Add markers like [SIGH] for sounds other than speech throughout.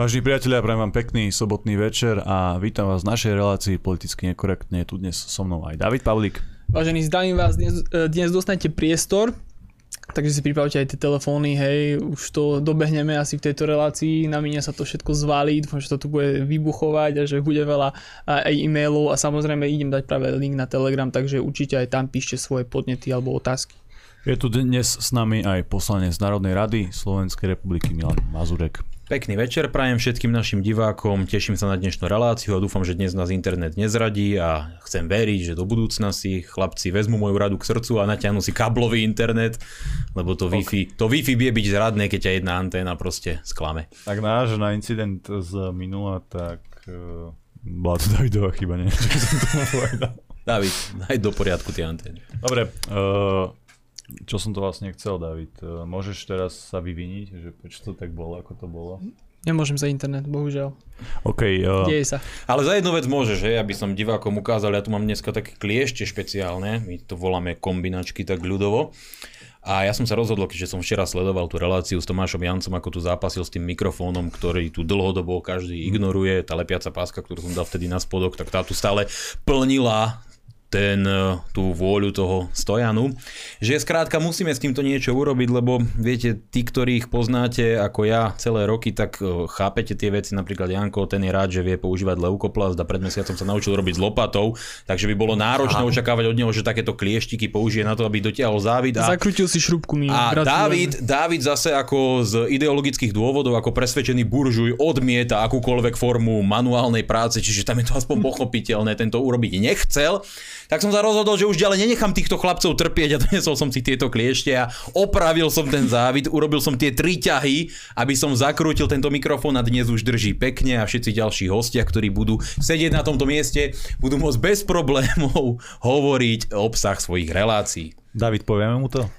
Vážení priatelia, prajem vám pekný sobotný večer a vítam vás v našej relácii politicky nekorektne. Tu dnes so mnou aj David Pavlík. Vážení, zdravím vás, dnes, e, dnes dostanete priestor, takže si pripravte aj tie telefóny, hej, už to dobehneme asi v tejto relácii, na mňa sa to všetko zvalí, dúfam, že to tu bude vybuchovať a že bude veľa aj e-mailov a samozrejme idem dať práve link na Telegram, takže určite aj tam píšte svoje podnety alebo otázky. Je tu dnes s nami aj poslanec Národnej rady Slovenskej republiky Milan Mazurek. Pekný večer prajem všetkým našim divákom, teším sa na dnešnú reláciu a dúfam, že dnes nás internet nezradí a chcem veriť, že do budúcna si chlapci vezmú moju radu k srdcu a natiahnu si káblový internet, lebo to Wi-Fi, to Wi-Fi vie byť zradné, keď ťa jedna anténa proste sklame. Tak náš na incident z minula, tak uh, bola to Davidová chyba, nie? [LAUGHS] David, daj do poriadku tie antény. Dobre, uh, čo som to vlastne chcel, David? E, môžeš teraz sa vyviniť, že prečo to tak bolo, ako to bolo? Nemôžem za internet, bohužiaľ. OK. Uh... Deje sa. Ale za jednu vec môžeš, že? Aby som divákom ukázal, ja tu mám dneska také kliešte špeciálne, my to voláme kombinačky tak ľudovo. A ja som sa rozhodol, keďže som včera sledoval tú reláciu s Tomášom Jancom, ako tu zápasil s tým mikrofónom, ktorý tu dlhodobo každý ignoruje, tá lepiaca páska, ktorú som dal vtedy na spodok, tak tá tu stále plnila ten, e, tú vôľu toho stojanu, že skrátka musíme s týmto niečo urobiť, lebo viete, tí, ktorých poznáte ako ja celé roky, tak e, chápete tie veci, napríklad Janko, ten je rád, že vie používať leukoplast a pred mesiacom sa naučil robiť s lopatou, takže by bolo náročné Aha. očakávať od neho, že takéto klieštiky použije na to, aby dotiahol závid. A, Zakrutil si šrubku mi. A Dávid, Dávid zase ako z ideologických dôvodov, ako presvedčený buržuj, odmieta akúkoľvek formu manuálnej práce, čiže tam je to aspoň pochopiteľné, tento urobiť nechcel tak som sa rozhodol, že už ďalej nenechám týchto chlapcov trpieť a donesol som si tieto kliešte a opravil som ten závid, urobil som tie tri ťahy, aby som zakrútil tento mikrofón a dnes už drží pekne a všetci ďalší hostia, ktorí budú sedieť na tomto mieste, budú môcť bez problémov [LAUGHS] hovoriť obsah svojich relácií. David, povieme mu to?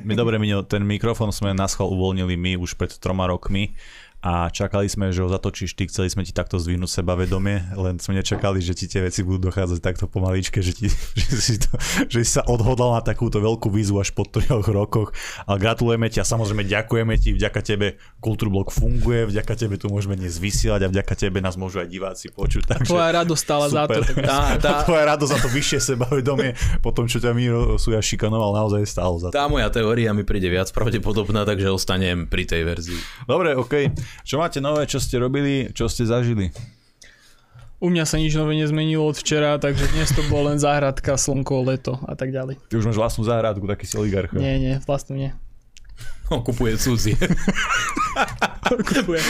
My dobre, my ten mikrofón sme na schvál uvoľnili my už pred troma rokmi a čakali sme, že ho zatočíš ty, chceli sme ti takto zdvihnúť sebavedomie, len sme nečakali, že ti tie veci budú dochádzať takto pomaličke, že, ti, [LAUGHS] že, si, to, že si sa odhodlal na takúto veľkú výzvu až po troch rokoch. A gratulujeme ti a samozrejme ďakujeme ti, vďaka tebe Kultúrblok funguje, vďaka tebe tu môžeme dnes vysielať a vďaka tebe nás môžu aj diváci počuť. Takže tvoja radosť stála za to. Tá, [LAUGHS] tá, tvoja radosť za to vyššie sebavedomie po tom, čo ťa Miro ja šikanoval, naozaj stálo za to. Tá moja teória mi príde viac pravdepodobná, takže ostanem pri tej verzii. Dobre, OK. Čo máte nové, čo ste robili, čo ste zažili? U mňa sa nič nové nezmenilo od včera, takže dnes to bolo len záhradka, slnko, leto a tak ďalej. Ty už máš vlastnú záhradku, taký si oligarcha. Nie, nie, vlastnú nie. On kupuje cudzie.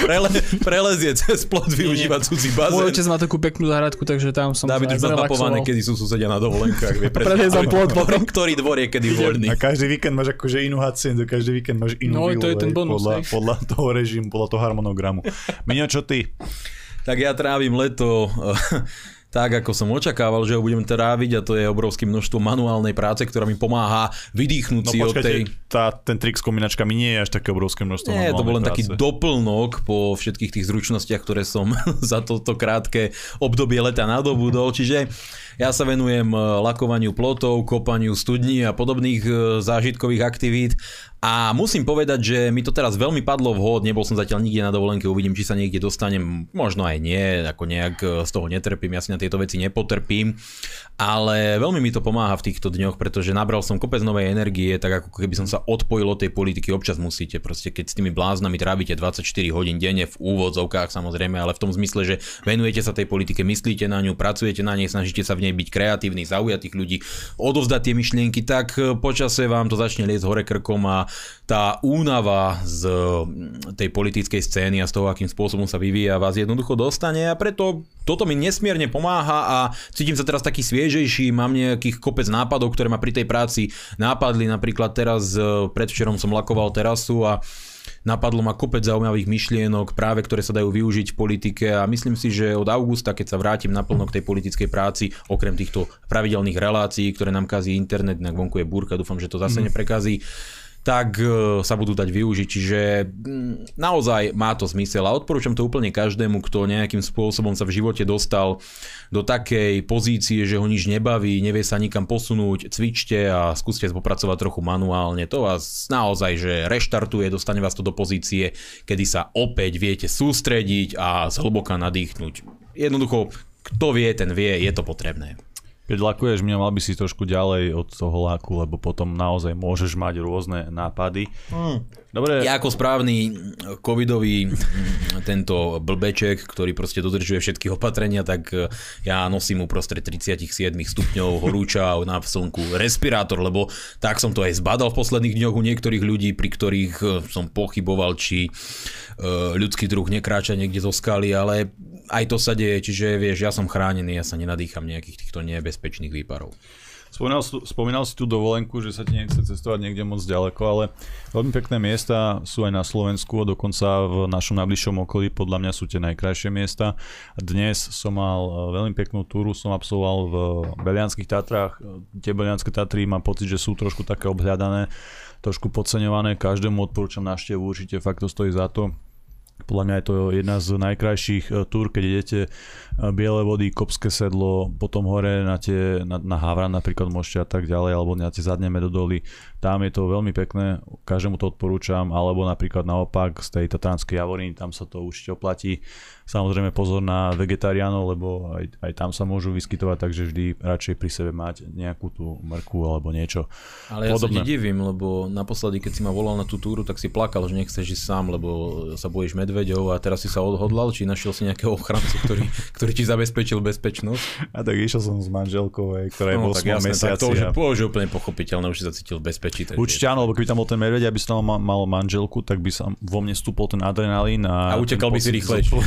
Prele, prelezie cez plot, využíva cudzí bazén. Môj otec má takú peknú záhradku, takže tam som David už má mapované, kedy sú susedia na dovolenkách. Vie [LAUGHS] presne, plot ktorý, ktorý dvor je kedy voľný. A každý víkend máš akože inú haciendu, každý víkend máš inú No, vilu, to je ten bonus. Podľa, podľa toho režimu, podľa toho harmonogramu. [LAUGHS] Miňo, čo ty? Tak ja trávim leto tak, ako som očakával, že ho budem tráviť a to je obrovské množstvo manuálnej práce, ktorá mi pomáha vydýchnuť no, si od tej... Tá, ten trik s kombinačkami nie je až také obrovské množstvo Nie, to bol len práce. taký doplnok po všetkých tých zručnostiach, ktoré som [LAUGHS] za toto krátke obdobie leta nadobudol, čiže ja sa venujem e, lakovaniu plotov, kopaniu studní a podobných e, zážitkových aktivít a musím povedať, že mi to teraz veľmi padlo vhod, nebol som zatiaľ nikde na dovolenke, uvidím, či sa niekde dostanem, možno aj nie, ako nejak e, z toho netrpím, ja si na tieto veci nepotrpím, ale veľmi mi to pomáha v týchto dňoch, pretože nabral som kopec novej energie, tak ako keby som sa odpojil od tej politiky, občas musíte, proste keď s tými bláznami trávite 24 hodín denne v úvodzovkách samozrejme, ale v tom zmysle, že venujete sa tej politike, myslíte na ňu, pracujete na nej, snažíte sa v nej byť kreatívny, zaujatých ľudí, odovzdať tie myšlienky, tak e, počase vám to začne liesť hore krkom a tá únava z tej politickej scény a z toho, akým spôsobom sa vyvíja, vás jednoducho dostane a preto toto mi nesmierne pomáha a cítim sa teraz taký sviežejší, mám nejakých kopec nápadov, ktoré ma pri tej práci nápadli, napríklad teraz e, predvčerom som lakoval terasu a Napadlo ma kopec zaujímavých myšlienok, práve ktoré sa dajú využiť v politike a myslím si, že od augusta, keď sa vrátim naplno k tej politickej práci, okrem týchto pravidelných relácií, ktoré nám kazí internet, na vonku je búrka, dúfam, že to zase mm. neprekazí, tak e, sa budú dať využiť. Čiže mm, naozaj má to zmysel a odporúčam to úplne každému, kto nejakým spôsobom sa v živote dostal do takej pozície, že ho nič nebaví, nevie sa nikam posunúť, cvičte a skúste popracovať trochu manuálne. To vás naozaj, že reštartuje, dostane vás to do pozície, kedy sa opäť viete sústrediť a zhlboka nadýchnuť. Jednoducho, kto vie, ten vie, je to potrebné. Keď lakuješ mňa, mal by si trošku ďalej od toho laku, lebo potom naozaj môžeš mať rôzne nápady. Mm. Dobre. Ja ako správny covidový mm, tento blbeček, ktorý proste dodržuje všetky opatrenia, tak e, ja nosím uprostred 37 stupňov horúča na slnku respirátor, lebo tak som to aj zbadal v posledných dňoch u niektorých ľudí, pri ktorých e, som pochyboval, či e, ľudský druh nekráča niekde zo skaly, ale aj to sa deje, čiže vieš, ja som chránený, ja sa nenadýcham nejakých týchto nebezpečných výparov. Spomínal, spomínal si tú dovolenku, že sa ti nechce cestovať niekde moc ďaleko, ale veľmi pekné miesta sú aj na Slovensku, dokonca v našom najbližšom okolí podľa mňa sú tie najkrajšie miesta. Dnes som mal e, veľmi peknú túru, som absolvoval v Belianských Tatrách. Tie Belianské Tatry mám pocit, že sú trošku také obhľadané, trošku podceňované. Každému odporúčam návštevu, určite fakt to stojí za to podľa mňa je to jedna z najkrajších e, túr, keď idete Biele vody, Kopské sedlo, potom hore na, tie, na, na Havran napríklad môžete a tak ďalej, alebo na tie zadne medodoly. Tam je to veľmi pekné, každému to odporúčam, alebo napríklad naopak z tej Tatranskej Javoriny, tam sa to určite oplatí. Samozrejme pozor na vegetariánov, lebo aj, aj tam sa môžu vyskytovať, takže vždy radšej pri sebe mať nejakú tú mrku alebo niečo Ale ja podobné. sa divím, lebo naposledy, keď si ma volal na tú túru, tak si plakal, že nechceš ísť sám, lebo sa bojíš medveďov a teraz si sa odhodlal, či našiel si nejakého ochrancu, ktorý, [LAUGHS] ktorý ti zabezpečil bezpečnosť? A tak išiel som s manželkou, ktorá je no, tak jasné, tak to už, a... už je úplne pochopiteľné, už si sa cítil bezpečí. Určite áno, lebo keby tam bol ten medveď, aby som mal, mal manželku, tak by sa vo mne stúpol ten adrenalín a, a utekal by si rýchlejšie. [LAUGHS]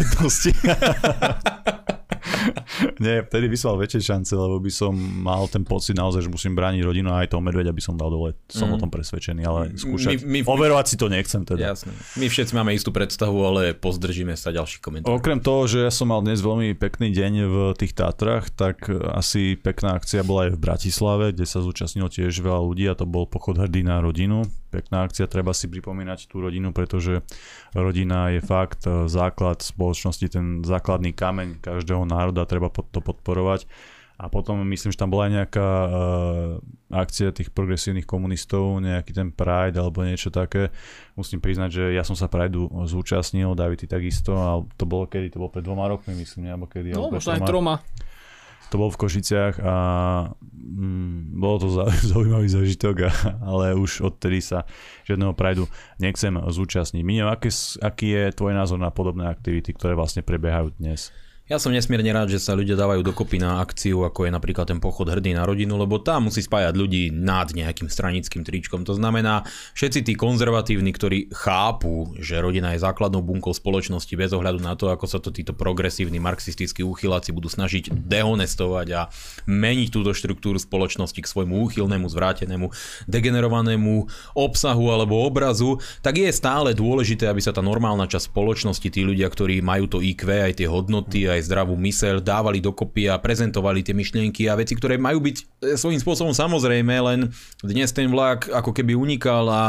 Nie, vtedy mal väčšie šance, lebo by som mal ten pocit naozaj, že musím brániť rodinu a aj toho medveďa by som dal dole. Som mm. o tom presvedčený, ale skúšať. My, my, overovať si to nechcem teda. Jasne. My všetci máme istú predstavu, ale pozdržíme sa ďalších komentárov. Okrem toho, že ja som mal dnes veľmi pekný deň v tých Tatrach, tak asi pekná akcia bola aj v Bratislave, kde sa zúčastnilo tiež veľa ľudí a to bol pochod hrdý na rodinu. Pekná akcia, treba si pripomínať tú rodinu, pretože rodina je fakt e, základ spoločnosti, ten základný kameň každého národa, treba to podporovať. A potom myslím, že tam bola aj nejaká uh, akcia tých progresívnych komunistov, nejaký ten Pride alebo niečo také. Musím priznať, že ja som sa Prideu zúčastnil, David ty takisto, a to bolo kedy? To bolo pred dvoma rokmi, myslím, alebo kedy? No, možno aj troma. To bolo v Košiciach a mm, bolo to [LAUGHS] zaujímavý zažitok, a, ale už odtedy sa žiadneho Prideu nechcem zúčastniť. Minio, aký, aký je tvoj názor na podobné aktivity, ktoré vlastne prebiehajú dnes? Ja som nesmierne rád, že sa ľudia dávajú dokopy na akciu, ako je napríklad ten pochod hrdý na rodinu, lebo tam musí spájať ľudí nad nejakým stranickým tričkom. To znamená, všetci tí konzervatívni, ktorí chápu, že rodina je základnou bunkou spoločnosti bez ohľadu na to, ako sa to títo progresívni marxistickí úchyláci budú snažiť dehonestovať a meniť túto štruktúru spoločnosti k svojmu úchylnému, zvrátenému, degenerovanému obsahu alebo obrazu, tak je stále dôležité, aby sa tá normálna časť spoločnosti, tí ľudia, ktorí majú to IQ, aj tie hodnoty, aj zdravú myseľ, dávali dokopy a prezentovali tie myšlienky a veci, ktoré majú byť e, svojím spôsobom samozrejme, len dnes ten vlak ako keby unikal a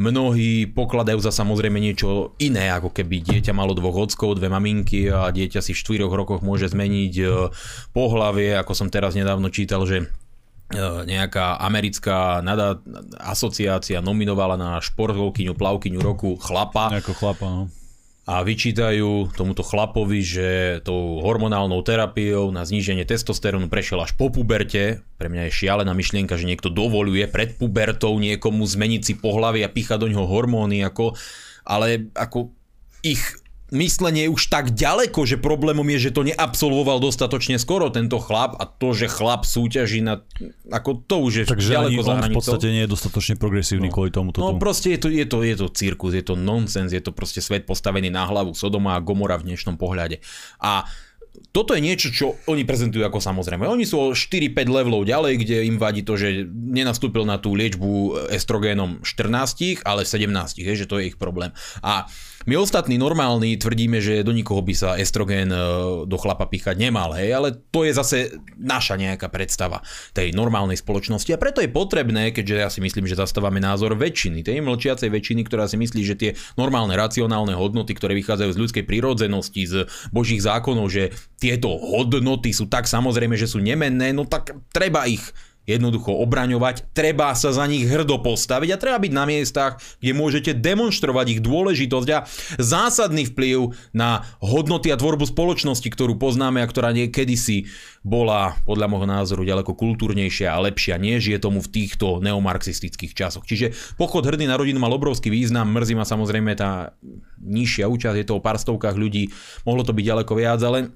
mnohí pokladajú za samozrejme niečo iné, ako keby dieťa malo dvoch ockov, dve maminky a dieťa si v štyroch rokoch môže zmeniť e, pohlavie, ako som teraz nedávno čítal, že e, nejaká americká nada, asociácia nominovala na športovkyňu, plavkyňu roku chlapa. Ako chlapa, no a vyčítajú tomuto chlapovi, že tou hormonálnou terapiou na zníženie testosterónu prešiel až po puberte. Pre mňa je šialená myšlienka, že niekto dovoluje pred pubertou niekomu zmeniť si pohlavy a píchať do ňoho hormóny, ako, ale ako ich myslenie je už tak ďaleko, že problémom je, že to neabsolvoval dostatočne skoro tento chlap a to, že chlap súťaží na... Ako to už je Takže ďaleko za hranicou. v podstate nie je dostatočne progresívny no. kvôli tomu. No proste je to, je, to, je to cirkus, je to nonsens, je to proste svet postavený na hlavu Sodoma a Gomora v dnešnom pohľade. A toto je niečo, čo oni prezentujú ako samozrejme. Oni sú o 4-5 levelov ďalej, kde im vadí to, že nenastúpil na tú liečbu estrogénom 14, ale 17, je, že to je ich problém. A My ostatní normálni tvrdíme, že do nikoho by sa estrogen e, do chlapa píchať nemal, hej, ale to je zase naša nejaká predstava tej normálnej spoločnosti. A preto je potrebné, keďže ja si myslím, že zastávame názor väčšiny, tej mlčiacej väčšiny, ktorá si myslí, že tie normálne racionálne hodnoty, ktoré vychádzajú z ľudskej prírodzenosti, z božích zákonov, že tieto hodnoty sú tak samozrejme, že sú nemenné, no tak treba ich jednoducho obraňovať, treba sa za nich hrdo postaviť a treba byť na miestach, kde môžete demonstrovať ich dôležitosť a zásadný vplyv na hodnoty a tvorbu spoločnosti, ktorú poznáme a ktorá si bola podľa môjho názoru ďaleko kultúrnejšia a lepšia, než je tomu v týchto neomarxistických časoch. Čiže pochod hrdý na rodinu mal obrovský význam, mrzí ma samozrejme tá nižšia účasť, je to o pár stovkách ľudí, mohlo to byť ďaleko viac, ale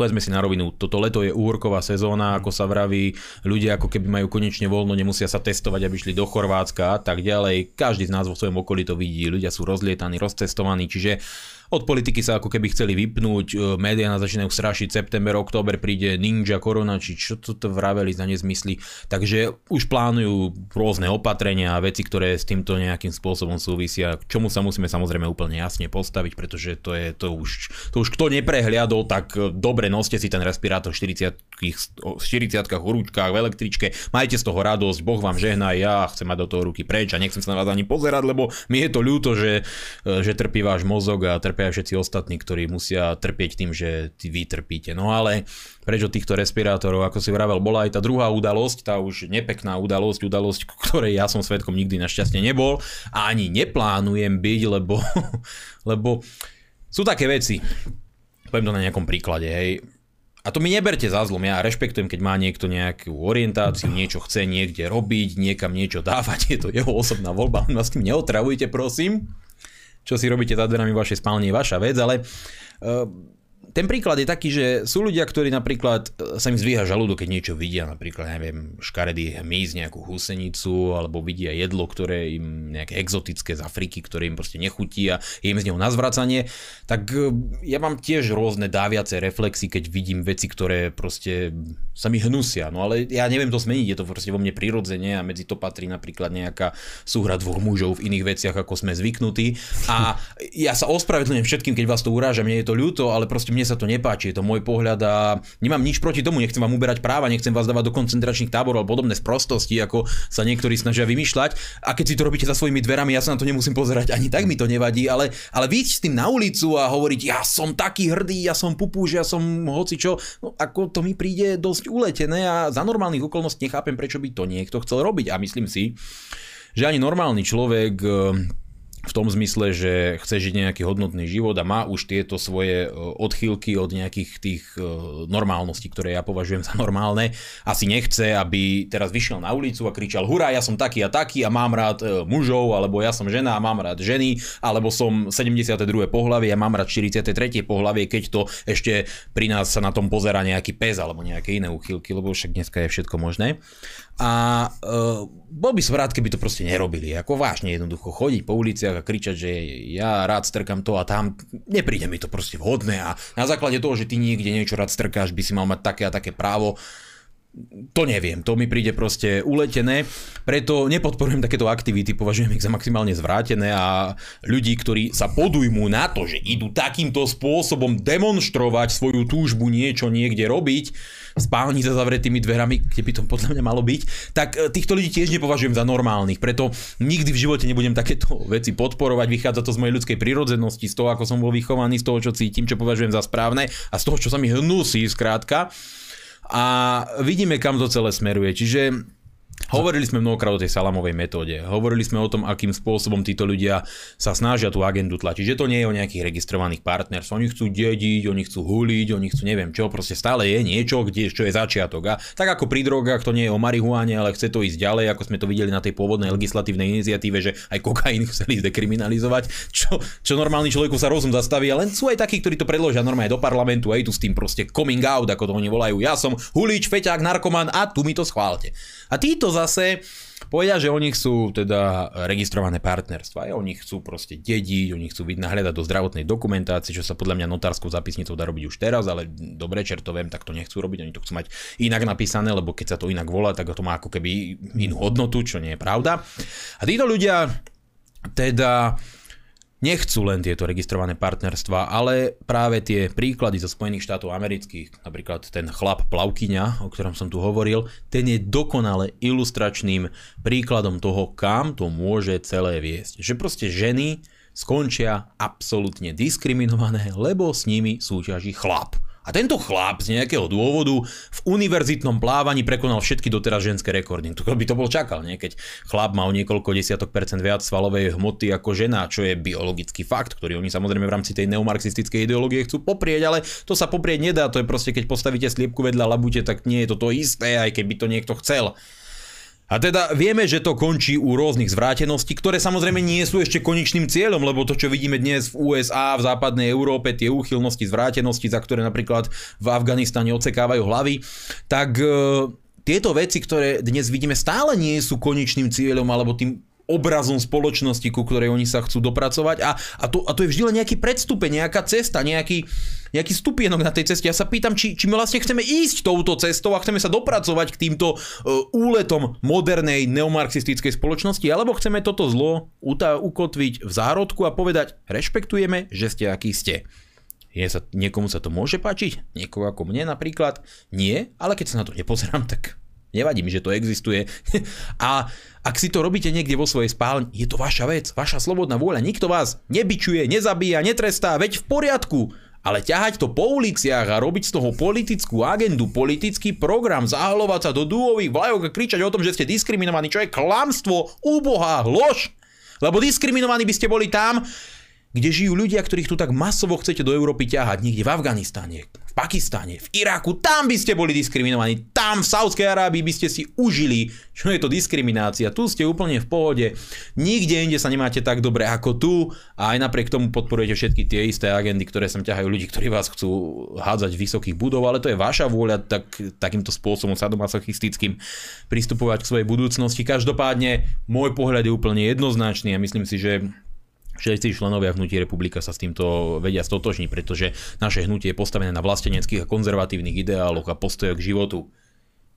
povedzme si na rovinu, toto leto je úhorková sezóna, ako sa vraví, ľudia ako keby majú konečne voľno, nemusia sa testovať, aby šli do Chorvátska a tak ďalej. Každý z nás vo svojom okolí to vidí, ľudia sú rozlietaní, rozcestovaní, čiže od politiky sa ako keby chceli vypnúť, e, médiá nás začínajú strašiť, september, október príde ninja, korona, či čo to, vraveli za nezmysly. Takže už plánujú rôzne opatrenia a veci, ktoré s týmto nejakým spôsobom súvisia, k čomu sa musíme samozrejme úplne jasne postaviť, pretože to je to už, to už kto neprehliadol, tak e, dobre noste si ten respirátor 40 40 horúčkách, v električke, majte z toho radosť, Boh vám žehná, ja chcem mať do toho ruky preč a nechcem sa na vás ani pozerať, lebo mi je to ľúto, že, e, že trpí váš mozog a trpí trpia všetci ostatní, ktorí musia trpieť tým, že vy trpíte. No ale prečo týchto respirátorov, ako si vravel, bola aj tá druhá udalosť, tá už nepekná udalosť, udalosť, ktorej ja som svetkom nikdy našťastne nebol a ani neplánujem byť, lebo, [LAUGHS] lebo sú také veci. Poviem to na nejakom príklade, hej. A to mi neberte za zlom, ja rešpektujem, keď má niekto nejakú orientáciu, niečo chce niekde robiť, niekam niečo dávať, [LAUGHS] je to jeho osobná voľba, vás tým neotravujte, prosím čo si robíte za dverami vašej spálne je vaša vec, ale uh, ten príklad je taký, že sú ľudia, ktorí napríklad e, sa im zvíha žalúdok, keď niečo vidia, napríklad, neviem, škaredý hmyz, nejakú húsenicu, alebo vidia jedlo, ktoré im nejaké exotické z Afriky, ktoré im proste nechutí a je im z neho nazvracanie, tak e, ja mám tiež rôzne dáviace reflexy, keď vidím veci, ktoré proste sa mi hnusia, no ale ja neviem to zmeniť, je to proste vo mne prirodzene a medzi to patrí napríklad nejaká súhra dvoch mužov v iných veciach, ako sme zvyknutí. A ja sa ospravedlňujem všetkým, keď vás to uráža, mne je to ľúto, ale proste mne sa to nepáči, je to môj pohľad a nemám nič proti tomu, nechcem vám uberať práva, nechcem vás dávať do koncentračných táborov alebo podobné sprostosti, ako sa niektorí snažia vymýšľať a keď si to robíte za svojimi dverami, ja sa na to nemusím pozerať, ani tak mi to nevadí, ale, ale víť s tým na ulicu a hovoriť, ja som taký hrdý, ja som pupúž, ja som hoci čo, no ako to mi príde dosť uletené a za normálnych okolností nechápem, prečo by to niekto chcel robiť. A myslím si, že ani normálny človek v tom zmysle, že chce žiť nejaký hodnotný život a má už tieto svoje e, odchýlky od nejakých tých e, normálností, ktoré ja považujem za normálne. Asi nechce, aby teraz vyšiel na ulicu a kričal hurá, ja som taký a taký a mám rád e, mužov, alebo ja som žena a mám rád ženy, alebo som 72. pohlavie a mám rád 43. pohlavie, keď to ešte pri nás sa na tom pozera nejaký pes alebo nejaké iné uchylky, lebo však dneska je všetko možné. A uh, bol by som rád, keby to proste nerobili. Ako vážne jednoducho chodiť po uliciach a kričať, že ja rád strkam to a tam, nepríde mi to proste vhodné a na základe toho, že ty niekde niečo rád strkáš, by si mal mať také a také právo to neviem, to mi príde proste uletené, preto nepodporujem takéto aktivity, považujem ich za maximálne zvrátené a ľudí, ktorí sa podujmú na to, že idú takýmto spôsobom demonstrovať svoju túžbu niečo niekde robiť, spálni za zavretými dverami, kde by to podľa mňa malo byť, tak e, týchto ľudí tiež nepovažujem za normálnych, preto nikdy v živote nebudem takéto [LAUGHS] veci podporovať, vychádza to z mojej ľudskej prírodzenosti, z toho, ako som bol vychovaný, z toho, čo cítim, čo považujem za správne a z toho, čo sa mi hnusí, skrátka a vidíme, kam to celé smeruje. Čiže Hovorili sme mnohokrát o tej salamovej metóde. Hovorili sme o tom, akým spôsobom títo ľudia sa snažia tú agendu tlačiť. Že to nie je o nejakých registrovaných partnerstv. Oni chcú dediť, oni chcú huliť, oni chcú neviem čo. Proste stále je niečo, kde, čo je začiatok. A tak ako pri drogách to nie je o marihuane, ale chce to ísť ďalej, ako sme to videli na tej pôvodnej legislatívnej iniciatíve, že aj kokain [LAUGHS] chceli dekriminalizovať, čo, čo normálny človeku sa rozum zastaví. Ale sú aj takí, ktorí to predložia normálne do parlamentu a tu s tým proste coming out, ako to oni volajú. Ja som hulič, feťák, narkoman a tu mi to schválte. A títo zase povedia, že oni chcú teda registrované partnerstva. Oni chcú proste dediť, oni chcú nahľadať do zdravotnej dokumentácie, čo sa podľa mňa notárskou zapisnicou dá robiť už teraz, ale dobre, čerto viem, tak to nechcú robiť, oni to chcú mať inak napísané, lebo keď sa to inak volá, tak to má ako keby inú hodnotu, čo nie je pravda. A títo ľudia teda nechcú len tieto registrované partnerstva, ale práve tie príklady zo Spojených štátov amerických, napríklad ten chlap Plavkyňa, o ktorom som tu hovoril, ten je dokonale ilustračným príkladom toho, kam to môže celé viesť. Že proste ženy skončia absolútne diskriminované, lebo s nimi súťaží chlap. A tento chlap z nejakého dôvodu v univerzitnom plávaní prekonal všetky doteraz ženské rekordy. To by to bol čakal, nie? keď chlap má o niekoľko desiatok percent viac svalovej hmoty ako žena, čo je biologický fakt, ktorý oni samozrejme v rámci tej neomarxistickej ideológie chcú poprieť, ale to sa poprieť nedá, to je proste keď postavíte sliepku vedľa labute, tak nie je to to isté, aj keby to niekto chcel. A teda vieme, že to končí u rôznych zvráteností, ktoré samozrejme nie sú ešte konečným cieľom, lebo to, čo vidíme dnes v USA, v západnej Európe, tie úchylnosti, zvrátenosti, za ktoré napríklad v Afganistane odsekávajú hlavy, tak e, tieto veci, ktoré dnes vidíme, stále nie sú konečným cieľom alebo tým obrazom spoločnosti, ku ktorej oni sa chcú dopracovať a, a, to, a to je vždy len nejaký predstupeň, nejaká cesta, nejaký, nejaký stupienok na tej ceste. Ja sa pýtam, či, či my vlastne chceme ísť touto cestou a chceme sa dopracovať k týmto uh, úletom modernej neomarxistickej spoločnosti, alebo chceme toto zlo utá, ukotviť v zárodku a povedať, rešpektujeme, že ste aký ste. Je sa, niekomu sa to môže páčiť, niekoho ako mne napríklad, nie, ale keď sa na to nepozerám, tak Nevadí mi, že to existuje. [LAUGHS] A ak si to robíte niekde vo svojej spálni, je to vaša vec, vaša slobodná vôľa. Nikto vás nebičuje, nezabíja, netrestá, veď v poriadku. Ale ťahať to po uliciach a robiť z toho politickú agendu, politický program, zahalovať sa do dúhových vlajok a kričať o tom, že ste diskriminovaní, čo je klamstvo, úbohá, lož. Lebo diskriminovaní by ste boli tam, kde žijú ľudia, ktorých tu tak masovo chcete do Európy ťahať, niekde v Afganistane, v Pakistane, v Iraku, tam by ste boli diskriminovaní, tam v Saudskej Arábii by ste si užili, čo je to diskriminácia, tu ste úplne v pohode, nikde inde sa nemáte tak dobre ako tu. A aj napriek tomu podporujete všetky tie isté agendy, ktoré sem ťahajú ľudí, ktorí vás chcú hádzať vysokých budov, ale to je vaša vôľa tak, takýmto spôsobom sadomasochistickým pristupovať k svojej budúcnosti. Každopádne môj pohľad je úplne jednoznačný a myslím si, že Všetci členovia hnutí republika sa s týmto vedia stotožniť, pretože naše hnutie je postavené na vlasteneckých a konzervatívnych ideáloch a postojoch k životu.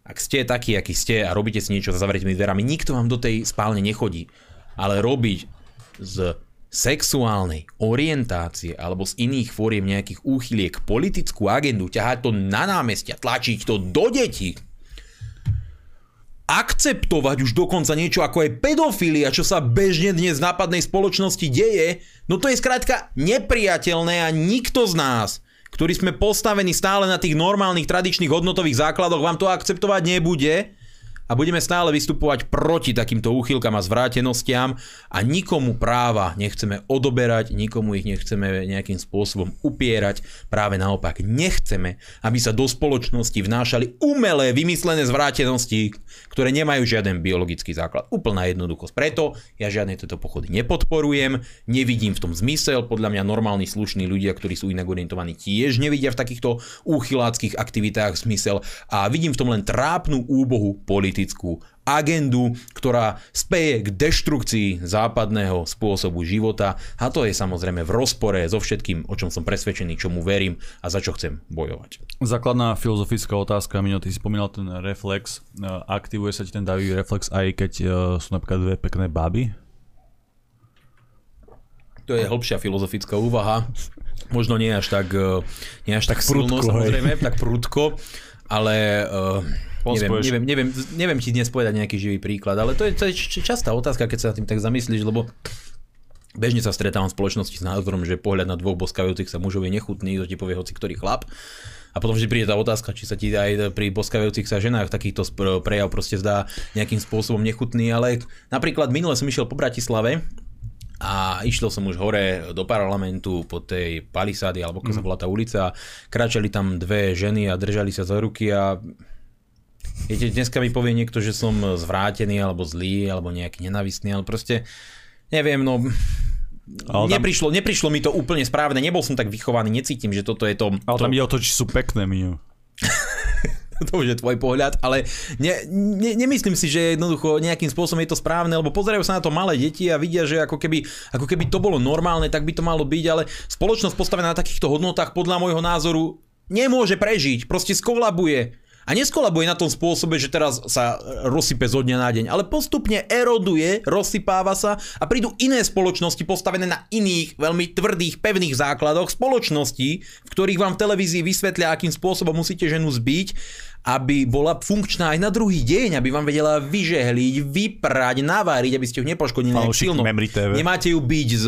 Ak ste takí, akí ste a robíte si niečo za zavretými dverami, nikto vám do tej spálne nechodí. Ale robiť z sexuálnej orientácie alebo z iných fóriem nejakých úchyliek politickú agendu, ťahať to na námestia, tlačiť to do detí, akceptovať už dokonca niečo ako je pedofilia, čo sa bežne dnes v nápadnej spoločnosti deje, no to je skrátka nepriateľné a nikto z nás, ktorí sme postavení stále na tých normálnych tradičných hodnotových základoch, vám to akceptovať nebude a budeme stále vystupovať proti takýmto úchylkám a zvrátenostiam a nikomu práva nechceme odoberať, nikomu ich nechceme nejakým spôsobom upierať, práve naopak nechceme, aby sa do spoločnosti vnášali umelé vymyslené zvrátenosti, ktoré nemajú žiaden biologický základ. Úplná jednoduchosť. Preto ja žiadne tieto pochody nepodporujem, nevidím v tom zmysel, podľa mňa normálni slušní ľudia, ktorí sú inak orientovaní, tiež nevidia v takýchto úchyláckých aktivitách zmysel. A vidím v tom len trápnu úbohu politiku politickú agendu, ktorá speje k deštrukcii západného spôsobu života a to je samozrejme v rozpore so všetkým, o čom som presvedčený, čomu verím a za čo chcem bojovať. Základná filozofická otázka, Mino, ty si spomínal ten reflex. E, aktivuje sa ti ten davý reflex aj keď e, sú napríklad dve pekné baby? To je hĺbšia filozofická úvaha. Možno nie až tak, e, nie až tak, silno, prudko, samozrejme, tak prudko, ale uh, Neviem, neviem, neviem, neviem ti dnes povedať nejaký živý príklad, ale to je, to je častá otázka, keď sa tým tak zamyslíš, lebo bežne sa stretávam v spoločnosti s názorom, že pohľad na dvoch boskavajúcich sa mužov je nechutný, to ti povie hoci ktorý chlap. A potom vždy príde tá otázka, či sa ti aj pri boskavajúcich sa ženách takýchto prejav proste zdá nejakým spôsobom nechutný, ale napríklad minule som išiel po Bratislave a išiel som už hore do parlamentu po tej palisády, alebo ako sa volá tá ulica, kráčali tam dve ženy a držali sa za ruky a Viete, dneska mi povie niekto, že som zvrátený, alebo zlý, alebo nejaký nenavistný, ale proste neviem, no ale tam... neprišlo, neprišlo mi to úplne správne, nebol som tak vychovaný, necítim, že toto je to... Ale to... tam ide o to, či sú pekné, Mio. [LAUGHS] to už je tvoj pohľad, ale ne, ne, nemyslím si, že jednoducho nejakým spôsobom je to správne, lebo pozerajú sa na to malé deti a vidia, že ako keby, ako keby to bolo normálne, tak by to malo byť, ale spoločnosť postavená na takýchto hodnotách podľa môjho názoru nemôže prežiť, proste skolabuje A neskolabuje na tom spôsobe, že teraz sa rozsype zo dňa na deň, ale postupne eroduje, rozsypáva sa a prídu iné spoločnosti postavené na iných, veľmi tvrdých, pevných základoch, spoločností, v ktorých vám v televízii vysvetlia, akým spôsobom musíte ženu zbiť aby bola funkčná aj na druhý deň, aby vám vedela vyžehliť, vyprať, naváriť, aby ste ju nepoškodili nejak silno. Nemáte ju byť s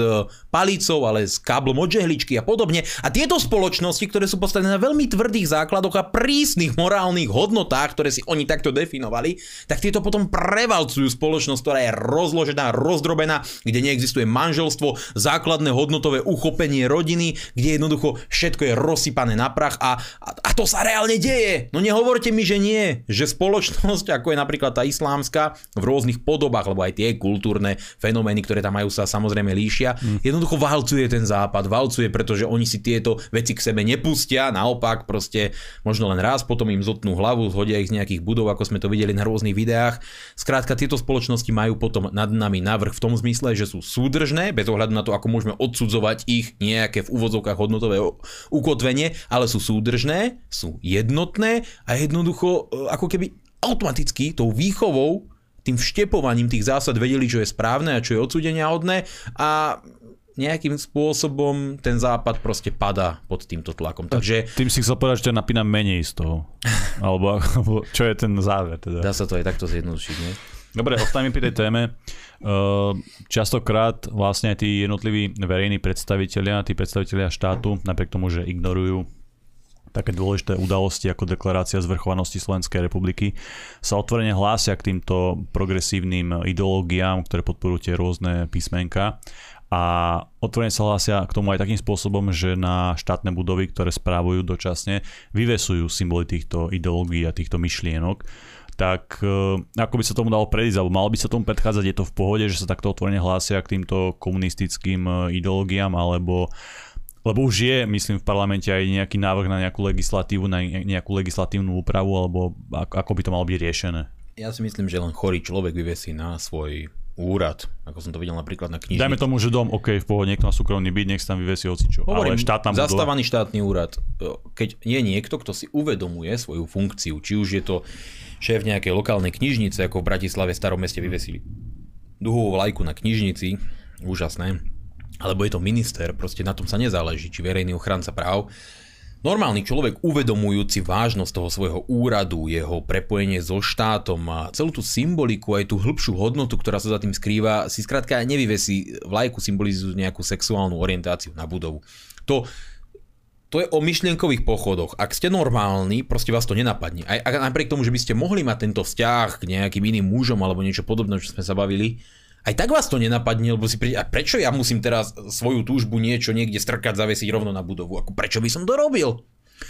palicou, ale s káblom od žehličky a podobne. A tieto spoločnosti, ktoré sú postavené na veľmi tvrdých základoch a prísnych morálnych hodnotách, ktoré si oni takto definovali, tak tieto potom prevalcujú spoločnosť, ktorá je rozložená, rozdrobená, kde neexistuje manželstvo, základné hodnotové uchopenie rodiny, kde jednoducho všetko je rozsypané na prach a, a, a to sa reálne deje. No nehovorte Povedzte mi, že nie, že spoločnosť, [LAUGHS] ako je napríklad tá islámska, v rôznych podobách, lebo aj tie kultúrne fenomény, ktoré tam majú, sa samozrejme líšia, mm. jednoducho valcuje ten západ, valcuje, pretože oni si tieto veci k sebe nepustia, naopak proste možno len raz, potom im zotnú hlavu, zhodia ich z nejakých budov, ako sme to videli na rôznych videách. Skrátka, tieto spoločnosti majú potom nad nami navrh v tom zmysle, že sú súdržné, bez ohľadu na to, ako môžeme odsudzovať ich nejaké v úvodzovkách hodnotové ukotvenie, ale sú súdržné, sú jednotné a jednoducho jednoducho e, ako keby automaticky tou výchovou, tým vštepovaním tých zásad vedeli, čo je správne a čo je odsúdenia hodné a nejakým spôsobom ten západ proste padá pod týmto tlakom. Takže... Tým si chcel povedať, že ťa napína menej z toho. [LAUGHS] alebo, alebo čo je ten záver teda. Dá sa to aj takto zjednodušiť, nie? Dobre, ostaňme pri tej téme. [LAUGHS] E, častokrát vlastne aj tí jednotliví verejní predstavitelia, tí predstavitelia štátu, napriek tomu, že ignorujú také dôležité udalosti ako deklarácia zvrchovanosti Slovenskej republiky sa otvorene hlásia k týmto progresívnym ideológiám, ktoré podporujú tie rôzne písmenka. A otvorene sa hlásia k tomu aj takým spôsobom, že na štátne budovy, ktoré správujú dočasne, vyvesujú symboly týchto ideológií a týchto myšlienok. Tak e, ako by sa tomu dalo predísť, alebo malo by sa tomu predchádzať, je to v pohode, že sa takto otvorene hlásia k týmto komunistickým e, ideológiám, alebo lebo už je, myslím, v parlamente aj nejaký návrh na nejakú legislatívu, na nejakú legislatívnu úpravu, alebo ako by to malo byť riešené. Ja si myslím, že len chorý človek vyvesí na svoj úrad, ako som to videl napríklad na knižnici. Dajme tomu, že dom, OK, v pohode, niekto má súkromný byt, nech tam vyvesí hocičo. Hovorím, ale štátna zastávaný štátny úrad. Keď je niekto, kto si uvedomuje svoju funkciu, či už je to šéf nejakej lokálnej knižnice, ako v Bratislave v starom meste vyvesili duhovú vlajku na knižnici, úžasné, alebo je to minister, proste na tom sa nezáleží, či verejný ochranca práv. Normálny človek uvedomujúci vážnosť toho svojho úradu, jeho prepojenie so štátom a celú tú symboliku, aj tú hĺbšiu hodnotu, ktorá sa za tým skrýva, si skrátka nevyvesí vlajku symbolizujú nejakú sexuálnu orientáciu na budovu. To, to je o myšlienkových pochodoch. Ak ste normálni, proste vás to nenapadne. Aj, aj napriek tomu, že by ste mohli mať tento vzťah k nejakým iným mužom alebo niečo podobné, čo sme sa bavili, aj tak vás to nenapadne, lebo si príde, a prečo ja musím teraz svoju túžbu niečo niekde strkať, zavesiť rovno na budovu? Ako prečo by som to robil?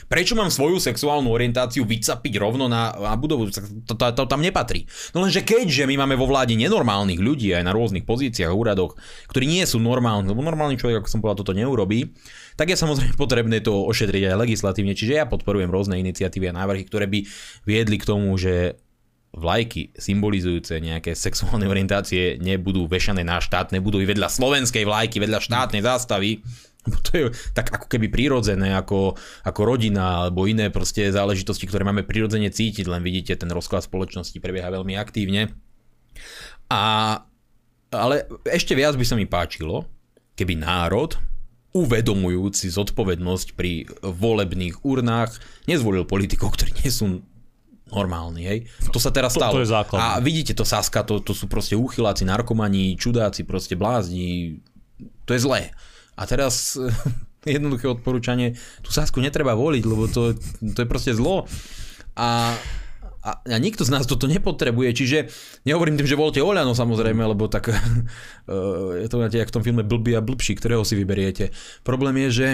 Prečo mám svoju sexuálnu orientáciu vycapiť rovno na, na budovu? To, to, to, tam nepatrí. No lenže keďže my máme vo vláde nenormálnych ľudí aj na rôznych pozíciách a úradoch, ktorí nie sú normálni, lebo normálny človek, ako som povedal, toto neurobí, tak je samozrejme [LAUGHS] potrebné to ošetriť aj legislatívne. Čiže ja podporujem rôzne iniciatívy a návrhy, ktoré by viedli k tomu, že vlajky symbolizujúce nejaké sexuálne orientácie nebudú vešané na štátne budovy vedľa slovenskej vlajky, vedľa štátnej zástavy, to je tak ako keby prirodzené, ako, ako rodina alebo iné proste záležitosti, ktoré máme prirodzene cítiť, len vidíte, ten rozklad spoločnosti prebieha veľmi aktívne. A, ale ešte viac by sa mi páčilo, keby národ, uvedomujúci zodpovednosť pri volebných urnách, nezvolil politikov, ktorí nie sú normálny, hej. To sa teraz stalo. To, to je základ. A vidíte to Saska, to, to sú proste úchyláci, narkomani, čudáci, proste blázni. To je zlé. A teraz [LAUGHS] jednoduché odporúčanie, tú Sasku netreba voliť, lebo to, to je proste zlo. A a, a nikto z nás toto nepotrebuje, čiže nehovorím tým, že voľte Oľano samozrejme, lebo tak uh, [LAUGHS] je to jak v tom filme Blbý a blbší, ktorého si vyberiete. Problém je, že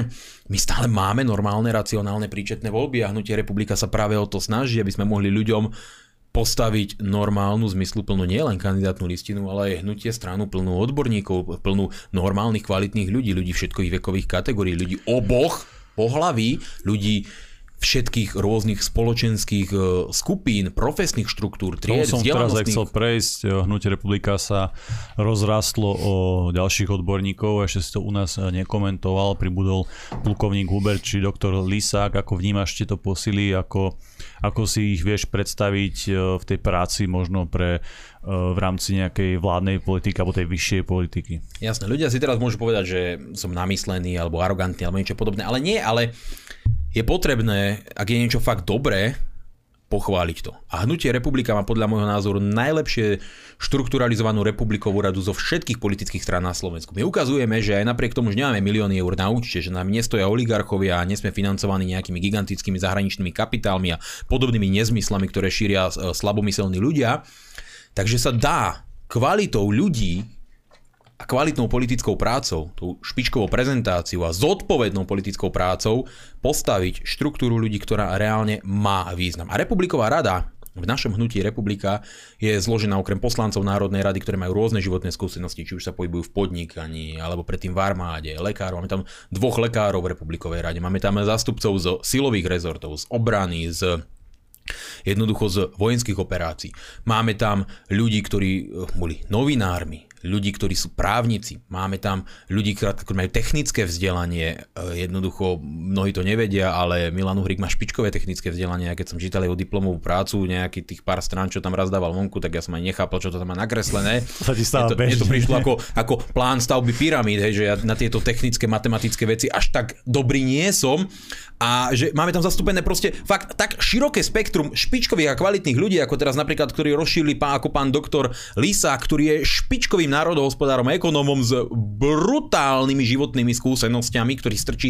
my stále máme normálne, racionálne príčetné voľby a hnutie republika sa práve o to snaží, aby sme mohli ľuďom postaviť normálnu, zmysluplnú nielen kandidátnu listinu, ale aj hnutie stranu plnú odborníkov, plnú normálnych, kvalitných ľudí, ľudí všetkových vekových kategórií, ľudí oboch pohlaví, ľudí všetkých rôznych spoločenských e, skupín, profesných štruktúr, To tried, som teraz aj chcel prejsť. Hnutie republika sa rozrastlo o ďalších odborníkov, ešte si to u nás eh, nekomentoval, pribudol plukovník Hubert či doktor Lisák. Ako vnímaš tieto posily, ako, ako si ich vieš predstaviť v tej práci možno pre v rámci nejakej vládnej politiky alebo tej vyššej politiky? Jasné, ľudia si teraz môžu povedať, že som namyslený alebo arogantný alebo niečo podobné, ale nie, ale je potrebné, ak je niečo fakt dobré, pochváliť to. A Hnutie republika má podľa môjho názoru najlepšie štrukturalizovanú republikovú radu zo všetkých politických strán na Slovensku. My ukazujeme, že aj napriek tomu, že nemáme milióny eur na účte, že nám nestoja oligarchovia a nesme financovaní nejakými gigantickými zahraničnými kapitálmi a podobnými nezmyslami, ktoré šíria e, slabomyselní ľudia, takže sa dá kvalitou ľudí a kvalitnou politickou prácou, tou špičkovou prezentáciou a zodpovednou politickou prácou postaviť štruktúru ľudí, ktorá reálne má význam. A Republiková rada v našom hnutí Republika je zložená okrem poslancov Národnej rady, ktoré majú rôzne životné skúsenosti, či už sa pohybujú v podnikaní, alebo predtým v armáde, lekárov. Máme tam dvoch lekárov v Republikovej rade, máme tam zástupcov z silových rezortov, z obrany, z jednoducho z vojenských operácií. Máme tam ľudí, ktorí eh, boli novinármi, ľudí, ktorí sú právnici, máme tam ľudí, ktorí majú technické vzdelanie, eh, jednoducho mnohí to nevedia, ale Milan Uhrik má špičkové technické vzdelanie, a keď som čítal jeho diplomovú prácu, nejaký tých pár strán, čo tam raz dával vonku, tak ja som aj nechápal, čo to tam má nakreslené. Mne [LAUGHS] to, mne to prišlo ako, ako plán stavby pyramíd, hej, že ja na tieto technické, matematické veci až tak dobrý nie som. A že máme tam zastúpené proste fakt tak široké spektrum špičkových a kvalitných ľudí, ako teraz napríklad, ktorí rozšírili pán, ako pán doktor Lisa, ktorý je špičkovým národohospodárom a ekonómom s brutálnymi životnými skúsenostiami, ktorý strčí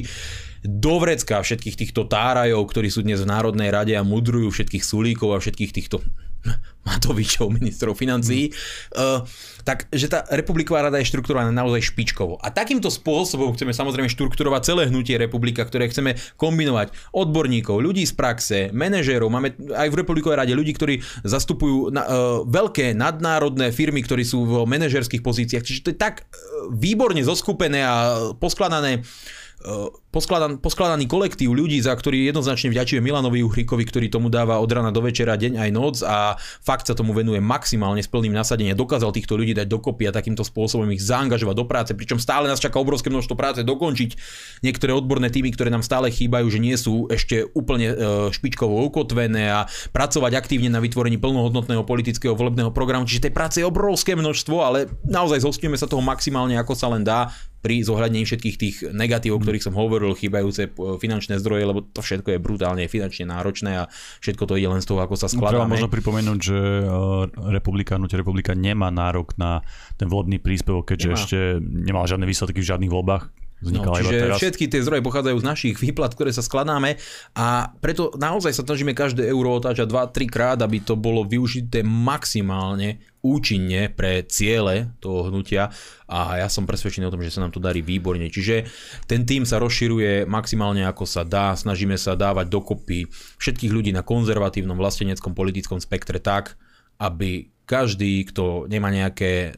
do vrecka všetkých týchto tárajov, ktorí sú dnes v Národnej rade a mudrujú všetkých sulíkov a všetkých týchto Matovičov, ministrov financií, uh, tak, že tá republiková rada je štrukturovaná naozaj špičkovo. A takýmto spôsobom chceme samozrejme štrukturovať celé hnutie republika, ktoré chceme kombinovať odborníkov, ľudí z praxe, manažérov, máme aj v republikovej rade ľudí, ktorí zastupujú na, uh, veľké nadnárodné firmy, ktorí sú v manažerských pozíciách. Čiže to je tak uh, výborne zoskupené a poskladané poskladan, poskladaný kolektív ľudí, za ktorý jednoznačne vďačuje Milanovi Uhrikovi, ktorý tomu dáva od rana do večera, deň aj noc a fakt sa tomu venuje maximálne s plným nasadením. Dokázal týchto ľudí dať dokopy a takýmto spôsobom ich zaangažovať do práce, pričom stále nás čaká obrovské množstvo práce dokončiť niektoré odborné týmy, ktoré nám stále chýbajú, že nie sú ešte úplne e, špičkovo ukotvené a pracovať aktívne na vytvorení plnohodnotného politického volebného programu. Čiže tej práce je obrovské množstvo, ale naozaj zhostíme sa toho maximálne ako sa len dá pri zohľadnení všetkých tých negatív, o ktorých som hovoril, chýbajúce e, finančné zdroje, lebo to všetko je brutálne finančne náročné a všetko to ide len z toho, ako sa Treba skladáme. možno pripomenúť, že eh, republika, Hnutie republika nemá nárok na ten volebný príspevok, keďže Nemá. ešte nemal žiadne výsledky v žiadnych voľbách. Vznikala No, iba čiže teraz. všetky tie zdroje pochádzajú z našich výplat, ktoré sa skladáme a preto naozaj sa snažíme každé euro otáčať 2-3 krát, aby to bolo využité maximálne účinne pre ciele toho hnutia a ja som presvedčený o tom, že sa nám to darí výborne. Čiže ten tým sa rozširuje maximálne ako sa dá, snažíme sa dávať dokopy všetkých ľudí na konzervatívnom vlasteneckom politickom spektre tak, aby každý, kto nemá nejaké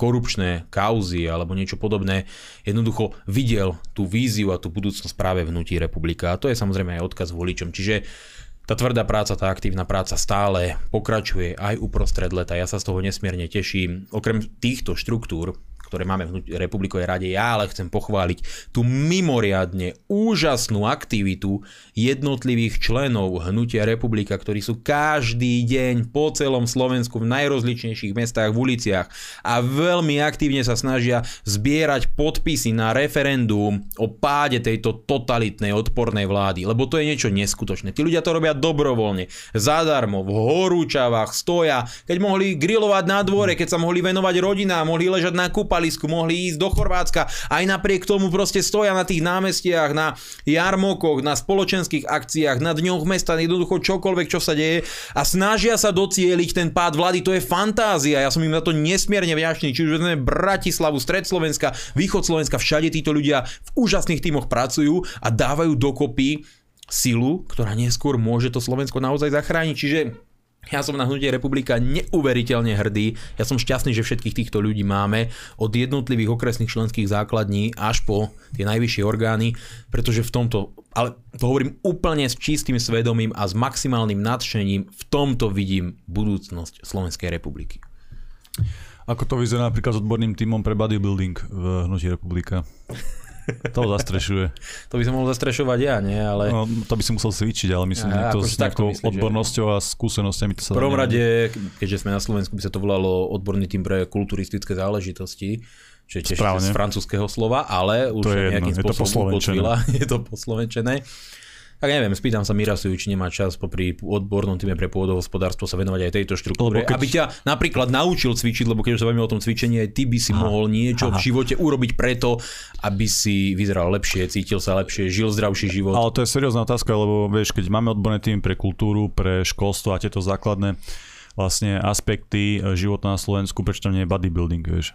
korupčné kauzy alebo niečo podobné, jednoducho videl tú víziu a tú budúcnosť práve v hnutí republika. A to je samozrejme aj odkaz voličom. Čiže tá tvrdá práca, tá aktívna práca stále pokračuje aj uprostred leta. Ja sa z toho nesmierne teším. Okrem týchto štruktúr, ktoré máme v Republikovej rade, ja ale chcem pochváliť tú mimoriadne úžasnú aktivitu jednotlivých členov Hnutia Republika, ktorí sú každý deň po celom Slovensku v najrozličnejších mestách, v uliciach a veľmi aktívne sa snažia zbierať podpisy na referendum o páde tejto totalitnej odpornej vlády, lebo to je niečo neskutočné. Tí ľudia to robia dobrovoľne, zadarmo, v horúčavách, stoja, keď mohli grilovať na dvore, keď sa mohli venovať rodinám, mohli ležať na kúpalisku, mohli ísť do Chorvátska, aj napriek tomu proste stoja na tých námestiach, na jarmokoch, na spoločenských akciách, na dňoch mesta, jednoducho čokoľvek, čo sa deje a snažia sa docieliť ten pád vlády, to je fantázia, ja som im na to nesmierne vďačný, či už Bratislavu, Stred Slovenska, Východ Slovenska, všade títo ľudia v úžasných tímoch pracujú a dávajú dokopy silu, ktorá neskôr môže to Slovensko naozaj zachrániť. Čiže Ja som na hnutie republika neuveriteľne hrdý. Ja som šťastný, že všetkých týchto ľudí máme od jednotlivých okresných členských základní až po tie najvyššie orgány, pretože v tomto, ale to hovorím úplne s čistým svedomím a s maximálnym nadšením, v tomto vidím budúcnosť Slovenskej republiky. Ako to vyzerá napríklad s odborným tímom pre bodybuilding v Hnutí republika? To zastrešuje. To by som mohol zastrešovať ja, nie? Ale... No, to by si musel cvičiť, ale myslím, ja, to akože s nejakou odbornosťou a skúsenosťami to sa V prvom rade, keďže sme na Slovensku, by sa to volalo odborný tým pre kulturistické záležitosti, čo je tiež z francúzského slova, ale už to je nejakým jedno, spôsobom je to potvila, [LAUGHS] je to poslovenčené. Tak neviem, spýtam sa Mirasu, či nemá čas popri odbornom týme pre pôdohospodárstvo sa venovať aj tejto štruktúre, keď... aby ťa napríklad naučil cvičiť, lebo keď už sa bavíme o tom cvičení, aj ty by si aha, mohol niečo aha. v živote urobiť preto, aby si vyzeral lepšie, cítil sa lepšie, žil zdravší život. Ale to je seriózna otázka, lebo vieš, keď máme odborné tým pre kultúru, pre školstvo a tieto základné vlastne aspekty života na Slovensku, prečo tam nie je bodybuilding, vieš?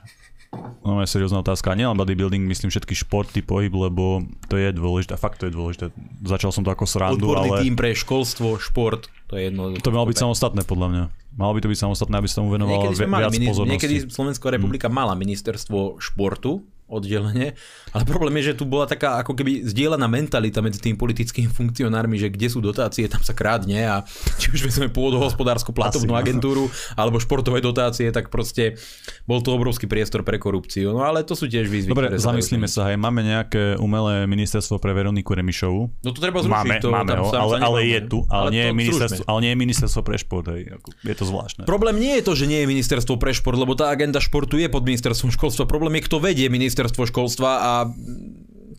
No je seriózna otázka. A nielen bodybuilding, myslím všetky športy, pohyb, lebo to je dôležité. Fakt to je dôležité. Začal som to ako srandu, Odborný ale... tým pre školstvo, šport, to je jedno. To by malo byť samostatné, podľa mňa. Malo by to byť samostatné, aby sa tomu venovalo vi- viac pozornosti. Niekedy Slovenská republika hmm. mala ministerstvo športu, oddelenie. Ale problém je, že tu bola taká ako keby zdieľaná mentalita medzi tými politickými funkcionármi, že kde sú dotácie, tam sa krádne a či už vezme pôdohospodárskú platovnú Asi, agentúru alebo športové dotácie, tak proste bol to obrovský priestor pre korupciu. No ale to sú tiež výzvy. Dobre, zamyslíme sa, hej, máme nejaké umelé ministerstvo pre Veroniku Remišovu. No to treba zrušiť. Máme, to, máme ho, ale, ale je tu, ale, ale, nie je ministerstvo, ale nie je ministerstvo pre šport, hej. je to zvláštne. Problém nie je to, že nie je ministerstvo pre šport, lebo tá agenda športu je pod ministerstvom školstva. Problém je, kto vedie ministerstvo školstva a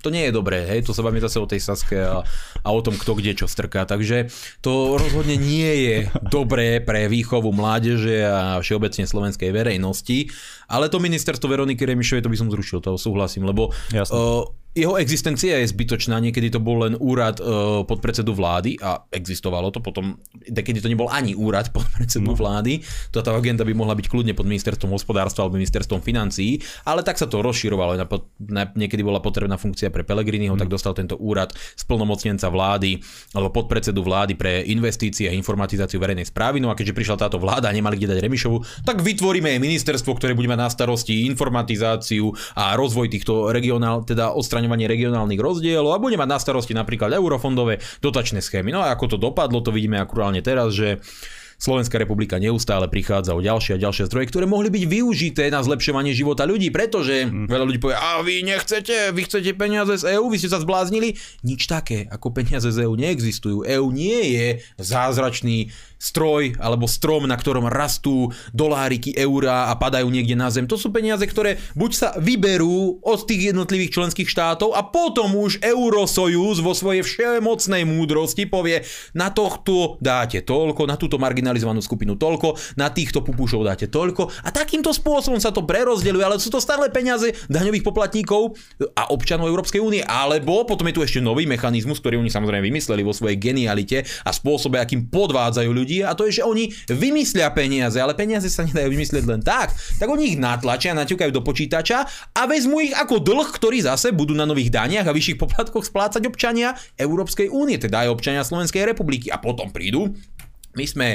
to nie je dobré, hej, to sa bavíme zase o tej Saske a, a o tom, kto kde čo strká, takže to rozhodne nie je dobré pre výchovu mládeže a všeobecne slovenskej verejnosti, ale to ministerstvo Veroniky Remišovej, to by som zrušil, to súhlasím, lebo uh, jeho existencia je zbytočná, niekedy to bol len úrad uh, podpredsedu vlády a existovalo to potom, kedy to nebol ani úrad podpredsedu no. vlády, to tá agenda by mohla byť kľudne pod ministerstvom hospodárstva alebo ministerstvom financií, ale tak sa to rozširovalo, niekedy bola potrebná funkcia pre Pelegriniho, mm. tak dostal tento úrad splnomocnenca vlády alebo podpredsedu vlády pre investície a informatizáciu verejnej správy, no a keďže prišla táto vláda a nemali kde dať Remišovu, tak vytvoríme aj ministerstvo, ktoré bude mať na starosti informatizáciu a rozvoj týchto regionál, teda odstraňovania odstraňovanie regionálnych rozdielov a bude mať na starosti napríklad eurofondové dotačné schémy. No a ako to dopadlo, to vidíme akurálne teraz, že Slovenská republika neustále prichádza o ďalšie a ďalšie zdroje, ktoré mohli byť využité na zlepšovanie života ľudí, pretože mm. veľa ľudí povie, a vy nechcete, vy chcete peniaze z EÚ, vy ste sa zbláznili. Nič také, ako peniaze z EÚ neexistujú. EÚ nie je zázračný stroj alebo strom, na ktorom rastú doláriky, eurá a padajú niekde na zem. To sú peniaze, ktoré buď sa vyberú od tých jednotlivých členských štátov a potom už Eurosojuz vo svojej všemocnej múdrosti povie, na tohto dáte toľko, na túto marginalizovanú skupinu toľko, na týchto pupušov dáte toľko a takýmto spôsobom sa to prerozdeľuje, ale sú to stále peniaze daňových poplatníkov a občanov Európskej únie. Alebo potom je tu ešte nový mechanizmus, ktorý oni samozrejme vymysleli vo svojej genialite a spôsobe, akým podvádzajú ľudí ľudí a to je, že oni vymyslia peniaze, ale peniaze sa nedajú vymyslieť len tak. Tak oni ich natlačia, naťukajú do počítača a vezmú ich ako dlh, ktorý zase budú na nových daniach a vyšších poplatkoch splácať občania Európskej únie, teda aj občania Slovenskej republiky. A potom prídu, my sme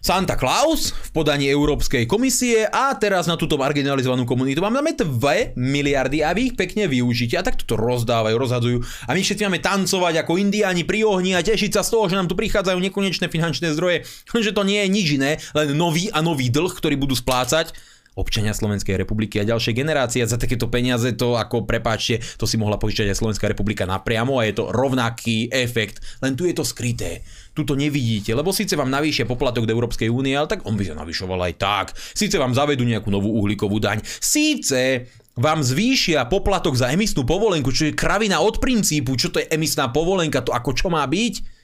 Santa Claus v podaní Európskej komisie a teraz na túto marginalizovanú komunitu máme 2 miliardy a vy ich pekne využite a takto to rozdávajú, rozhadzujú. A my všetci máme tancovať ako indiáni pri ohni a tešiť sa z toho, že nám tu prichádzajú nekonečné finančné zdroje, že to nie je nič iné, len nový a nový dlh, ktorý budú splácať občania Slovenskej republiky a ďalšie generácie. Za takéto peniaze to ako prepáčte, to si mohla požičať aj Slovenská republika napriamo a je to rovnaký efekt, len tu je to skryté tu to nevidíte, lebo síce vám navýšia poplatok do Európskej únie, ale tak on by sa navyšoval aj tak. Síce vám zavedú nejakú novú uhlíkovú daň, síce vám zvýšia poplatok za emisnú povolenku, čo je kravina od princípu, čo to je emisná povolenka, to ako čo má byť,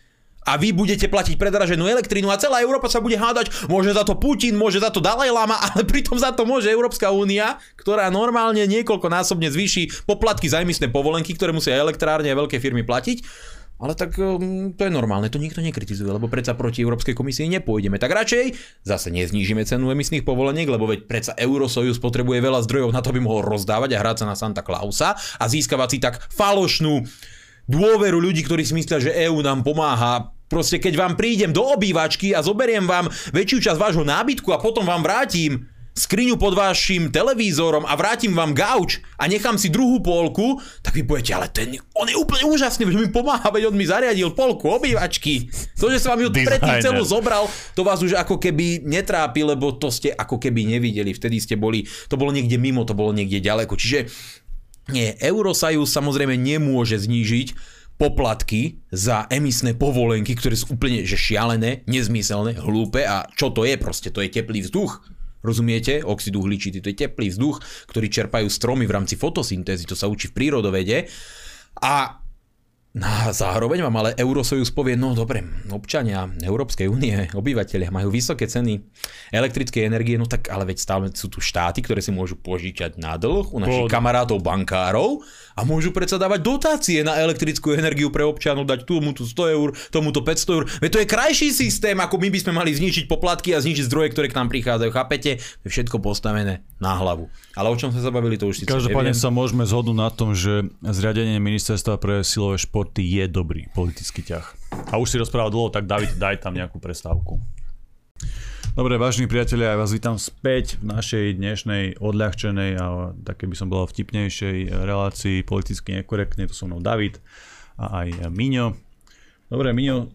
a vy budete platiť predraženú elektrínu a celá Európa sa bude hádať, môže za to Putin, môže za to Dalaj Lama, [LAUGHS] ale pritom za to môže Európska únia, ktorá normálne niekoľkonásobne zvýši poplatky za emisné povolenky, ktoré musia elektrárne a veľké firmy platiť. Ale tak um, to je normálne, to nikto nekritizuje, lebo predsa proti Európskej komisii nepôjdeme. Tak radšej zase neznížime cenu emisných povoleniek, lebo veď predsa Eurosojus potrebuje veľa zdrojov na to, aby mohol rozdávať a hrať sa na Santa Clausa a získavať si tak falošnú dôveru ľudí, ktorí si myslia, že EÚ nám pomáha Proste keď vám prídem do obývačky a zoberiem vám väčšiu časť vášho nábytku a potom vám vrátim skriňu pod vašim televízorom a vrátim vám gauč a nechám si druhú polku, tak vy budete, ale ten, on je úplne úžasný, že mi pomáha, veď on mi zariadil polku obývačky. To, že sa vám ju predtým celú zobral, to vás už ako keby netrápi, lebo to ste ako keby nevideli. Vtedy ste boli, to bolo niekde mimo, to bolo niekde ďaleko. Čiže nie, Eurosajus samozrejme nemôže znížiť poplatky za emisné povolenky, ktoré sú úplne že šialené, nezmyselné, hlúpe a čo to je proste, to je teplý vzduch. Rozumiete? Oxid uhličitý, to je teplý vzduch, ktorý čerpajú stromy v rámci fotosyntézy, to sa učí v prírodovede. A No zároveň vám ale Eurosojus povie, no dobre, občania Európskej únie, obyvateľia majú vysoké ceny elektrickej energie, no tak ale veď stále sú tu štáty, ktoré si môžu požičať na dlh u našich Bod. kamarátov bankárov a môžu predsa dávať dotácie na elektrickú energiu pre občanov, dať tomu tu 100 eur, tomuto 500 eur. Veď to je krajší systém, ako my by sme mali znižiť poplatky a znižiť zdroje, ktoré k nám prichádzajú. Chápete? To je všetko postavené na hlavu. Ale o čom sme sa bavili, to už si Každopádne sa môžeme zhodnúť na tom, že zriadenie ministerstva pre silové šport športy je dobrý politický ťah. A už si rozprával dlho, tak David, daj tam nejakú prestávku. Dobre, vážni priatelia, ja vás vítam späť v našej dnešnej odľahčenej a také by som bola vtipnejšej relácii politicky nekorektne. To som mnou David a aj Miňo. Dobre, Miňo,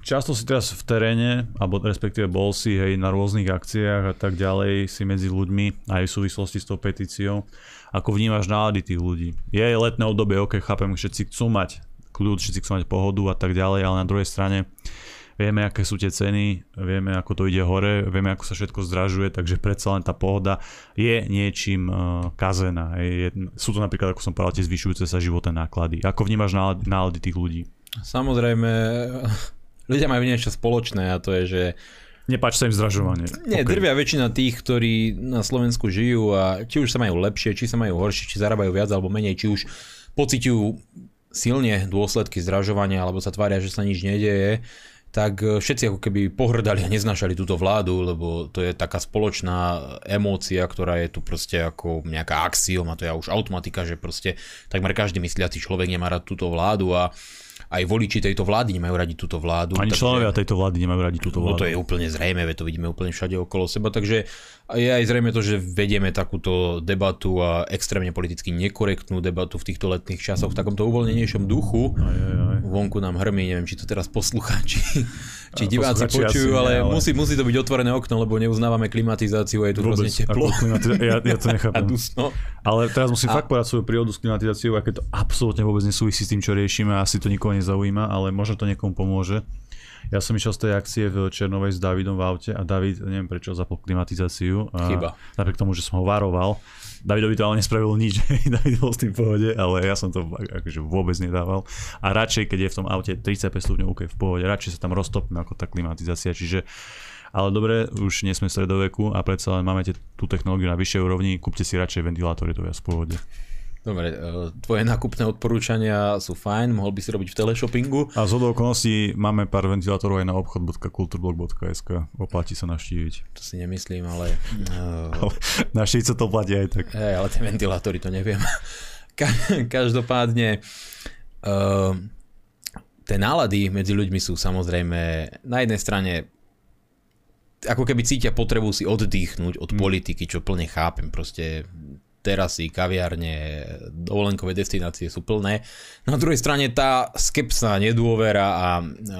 často si teraz v teréne, alebo respektíve bol si hej, na rôznych akciách a tak ďalej, si medzi ľuďmi aj v súvislosti s tou petíciou. Ako vnímaš nálady tých ľudí? Je letné obdobie, ok, chápem, všetci chcú mať kľud, všetci chcú mať pohodu a tak ďalej, ale na druhej strane vieme, aké sú tie ceny, vieme, ako to ide hore, vieme, ako sa všetko zdražuje, takže predsa len tá pohoda je niečím uh, kazená. Je, sú to napríklad, ako som povedal, tie zvyšujúce sa životné náklady. Ako vnímaš nálady, nálady tých ľudí? Samozrejme, ľudia majú niečo spoločné a to je, že Nepáči sa im zdražovanie. Nie, okay. drvia väčšina tých, ktorí na Slovensku žijú a či už sa majú lepšie, či sa majú horšie, či zarábajú viac alebo menej, či už pociťujú silne dôsledky zdražovania alebo sa tvária, že sa nič nedeje, tak e, všetci ako keby pohrdali a neznášali túto vládu, lebo to je taká spoločná emócia, ktorá je tu proste ako nejaká axiom a to je už automatika, že proste takmer každý mysliaci človek nemá rád túto vládu a aj voliči tejto vlády nemajú radi túto vládu. Ani takže, členovia tejto vlády nemajú radi túto vládu. No to je úplne zrejme, to vidíme úplne všade okolo seba, takže je aj zrejme to, že vedieme takúto debatu a extrémne politicky nekorektnú debatu v týchto letných časoch v takomto uvoľnenejšom duchu. Aj, aj, aj. Vonku nám hrmí, neviem, či to teraz poslucháči či diváci počujú, ale, ale... Musí, musí to byť otvorené okno, lebo neuznávame klimatizáciu a je tu Vôbec, teplo. Ja, ja to [LAUGHS] nechápem. Ale teraz musím a... fakt povedať svoju prírodu s klimatizáciou, aké to absolútne vôbec nesúvisí s tým, čo riešime, asi to nikoho nezaujíma, ale možno to niekomu pomôže. Ja som išiel z tej akcie v Černovej s Davidom v aute a David, neviem prečo, zapol klimatizáciu. Chyba. Napriek tomu, že som ho varoval. Davidovi to ale nespravil nič, [LAUGHS] David bol s tým v pohode, ale ja som to akože vôbec nedával. A radšej, keď je v tom aute 35 stupňov OK v pohode, radšej sa tam roztopíme ako tá klimatizácia. Čiže ale dobre, už nie sme v stredoveku a predsa len máme tú technológiu na vyššej úrovni, kúpte si radšej ventilátory, to je v pohode. Dobre, e, tvoje nákupné odporúčania sú fajn, mohol by si robiť v teleshoppingu. A z okolností máme pár ventilátorov aj na obchod.kulturblog.sk, oplatí sa navštíviť. To si nemyslím, ale... [LAUGHS] ale navštíviť sa to platí aj tak. Hey, ale tie ventilátory to neviem. [LAUGHS] Ka- každopádne, uh, tie nálady medzi ľuďmi sú samozrejme na jednej strane ako keby cítia potrebu si oddychnúť od mm. politiky, čo plne chápem. Proste terasy, kaviarne, dovolenkové destinácie sú plné. Na druhej strane tá skepsa, nedôvera a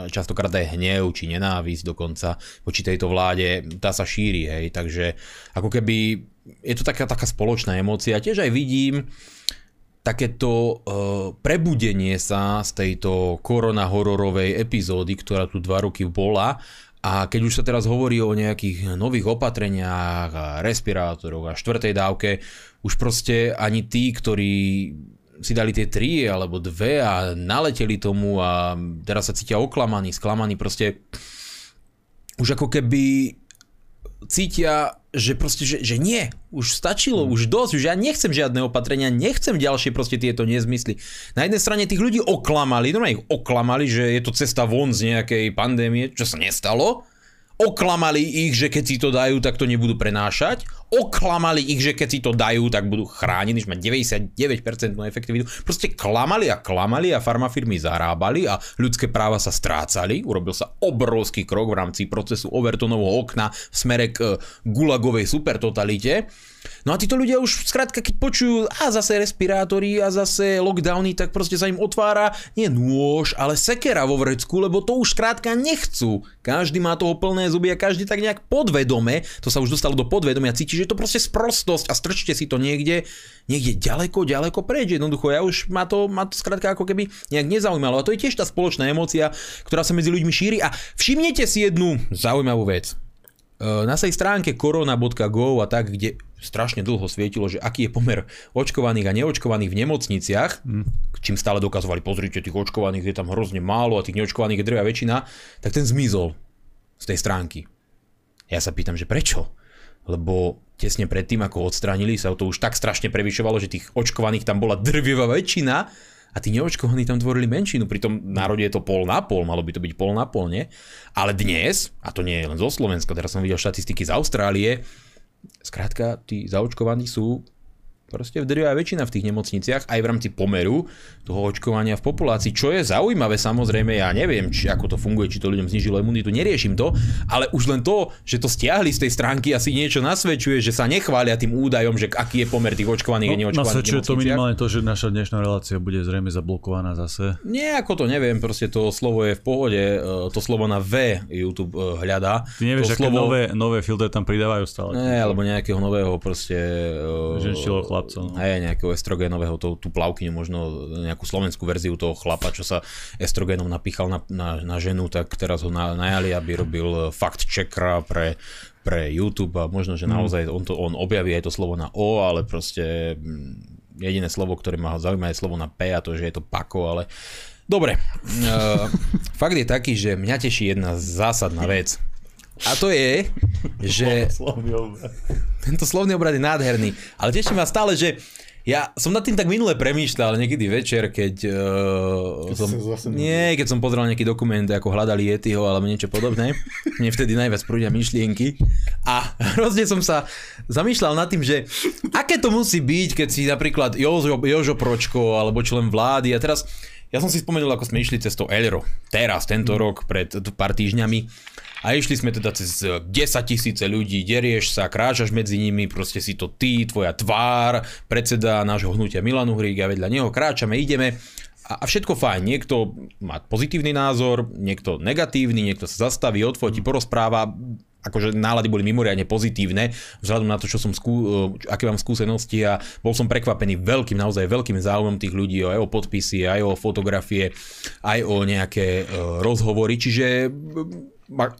častokrát aj hnev či nenávisť dokonca voči tejto vláde, tá sa šíri, hej, takže ako keby je to taká, taká spoločná emócia. Tiež aj vidím takéto uh, prebudenie sa z tejto korona hororovej epizódy, ktorá tu dva roky bola a keď už sa teraz hovorí o nejakých nových opatreniach a respirátoroch a štvrtej dávke, už proste ani tí, ktorí si dali tie tri alebo dve a naleteli tomu a teraz sa cítia oklamaní, sklamaní, proste už ako keby cítia, že proste, že, že nie, už stačilo, už dosť, už ja nechcem žiadne opatrenia, nechcem ďalšie proste tieto nezmysly. Na jednej strane tých ľudí oklamali, normálne ich oklamali, že je to cesta von z nejakej pandémie, čo sa nestalo. Oklamali ich, že keď si to dajú, tak to nebudú prenášať. Oklamali ich, že keď si to dajú, tak budú chránení, že má 99% efektivitu. Proste klamali a klamali a farmafirmy zarábali a ľudské práva sa strácali. Urobil sa obrovský krok v rámci procesu Overtonovho okna v smere k e, gulagovej supertotalite. No a títo ľudia už skrátka, keď počujú a zase respirátory a zase lockdowny, tak proste sa im otvára nie nôž, ale sekera vo vrecku, lebo to už skrátka nechcú. Každý má toho plné zuby a každý tak nejak podvedome, to sa už dostalo do podvedomia, cíti, že je to proste sprostosť a strčte si to niekde, niekde ďaleko, ďaleko preč. Jednoducho, ja už ma to, ma to skrátka ako keby nejak nezaujímalo. A to je tiež tá spoločná emócia, ktorá sa medzi ľuďmi šíri. A všimnete si jednu zaujímavú vec. E, na tej stránke korona.go a tak, kde strašne dlho svietilo, že aký je pomer očkovaných a neočkovaných v nemocniciach, mm. čím stále dokazovali, pozrite, tých očkovaných je tam hrozne málo a tých neočkovaných je drvia väčšina, tak ten zmizol z tej stránky. Ja sa pýtam, že prečo? Lebo tesne predtým, ako odstránili, sa to už tak strašne prevyšovalo, že tých očkovaných tam bola [LAUGHS] drvivá väčšina a tí neočkovaní tam tvorili menšinu. Pri tom národe je to pol na pol, malo by to byť pol na pol, nie? Ale dnes, a to nie je len zo Slovenska, teraz som videl štatistiky z Austrálie, Skrátka, tí zaočkovaní sú proste v drvivá väčšina v tých nemocniciach aj v rámci pomeru toho očkovania v populácii, čo je zaujímavé samozrejme, ja neviem, či ako to funguje, či to ľuďom znižilo imunitu, neriešim to, ale už len to, že to stiahli z tej stránky asi niečo nasvedčuje, že sa nechvália tým údajom, že aký je pomer tých očkovaných no, a neočkovaných. Nasvedčuje to minimálne to, že naša dnešná relácia bude zrejme zablokovaná zase. Nie, ako to neviem, proste to slovo je v pohode, e, to slovo na V YouTube e, hľadá. Ty nevieš, to aké slovo... nové, nové filtre tam pridávajú stále. Nie, alebo nejakého nového proste... Ženštilo chlapcov. No. Hej, nejakého estrogénového, tú, tú plavkyňu, možno nejakú slovenskú verziu toho chlapa, čo sa estrogénom napíchal na, na, na ženu, tak teraz ho na, najali, aby robil fakt checkera pre, pre YouTube a možno, že mhm. naozaj on, to, on objaví aj to slovo na O, ale proste mm, jediné slovo, ktoré ma zaujíma je slovo na P a to, že je to pako, ale dobre. Uh, [LAUGHS] fakt je taký, že mňa teší jedna zásadná vec. A to je, že... Tento slovný obrad je nádherný. Ale teším ma stále, že ja som nad tým tak minule premýšľal niekedy večer, keď, uh, som, nie, keď som pozeral nejaký dokument, ako hľadali Yetiho alebo niečo podobné. [LAUGHS] Mne vtedy najviac prúdia myšlienky. A [LAUGHS] hrozne som sa zamýšľal nad tým, že aké to musí byť, keď si napríklad Jožo, Jožo Pročko alebo člen vlády a teraz ja som si spomenul, ako sme išli cez to Elro. Teraz, tento rok, pred pár týždňami a išli sme teda cez 10 tisíce ľudí, derieš sa, kráčaš medzi nimi, proste si to ty, tvoja tvár, predseda nášho hnutia Milan Uhrík a vedľa neho kráčame, ideme. A, všetko fajn. Niekto má pozitívny názor, niekto negatívny, niekto sa zastaví, odfotí, porozpráva, akože nálady boli mimoriadne pozitívne, vzhľadom na to, čo som skú, e, aké mám skúsenosti a bol som prekvapený veľkým, naozaj veľkým záujmom tých ľudí aj o podpisy, aj o fotografie, aj o nejaké uh, rozhovory, čiže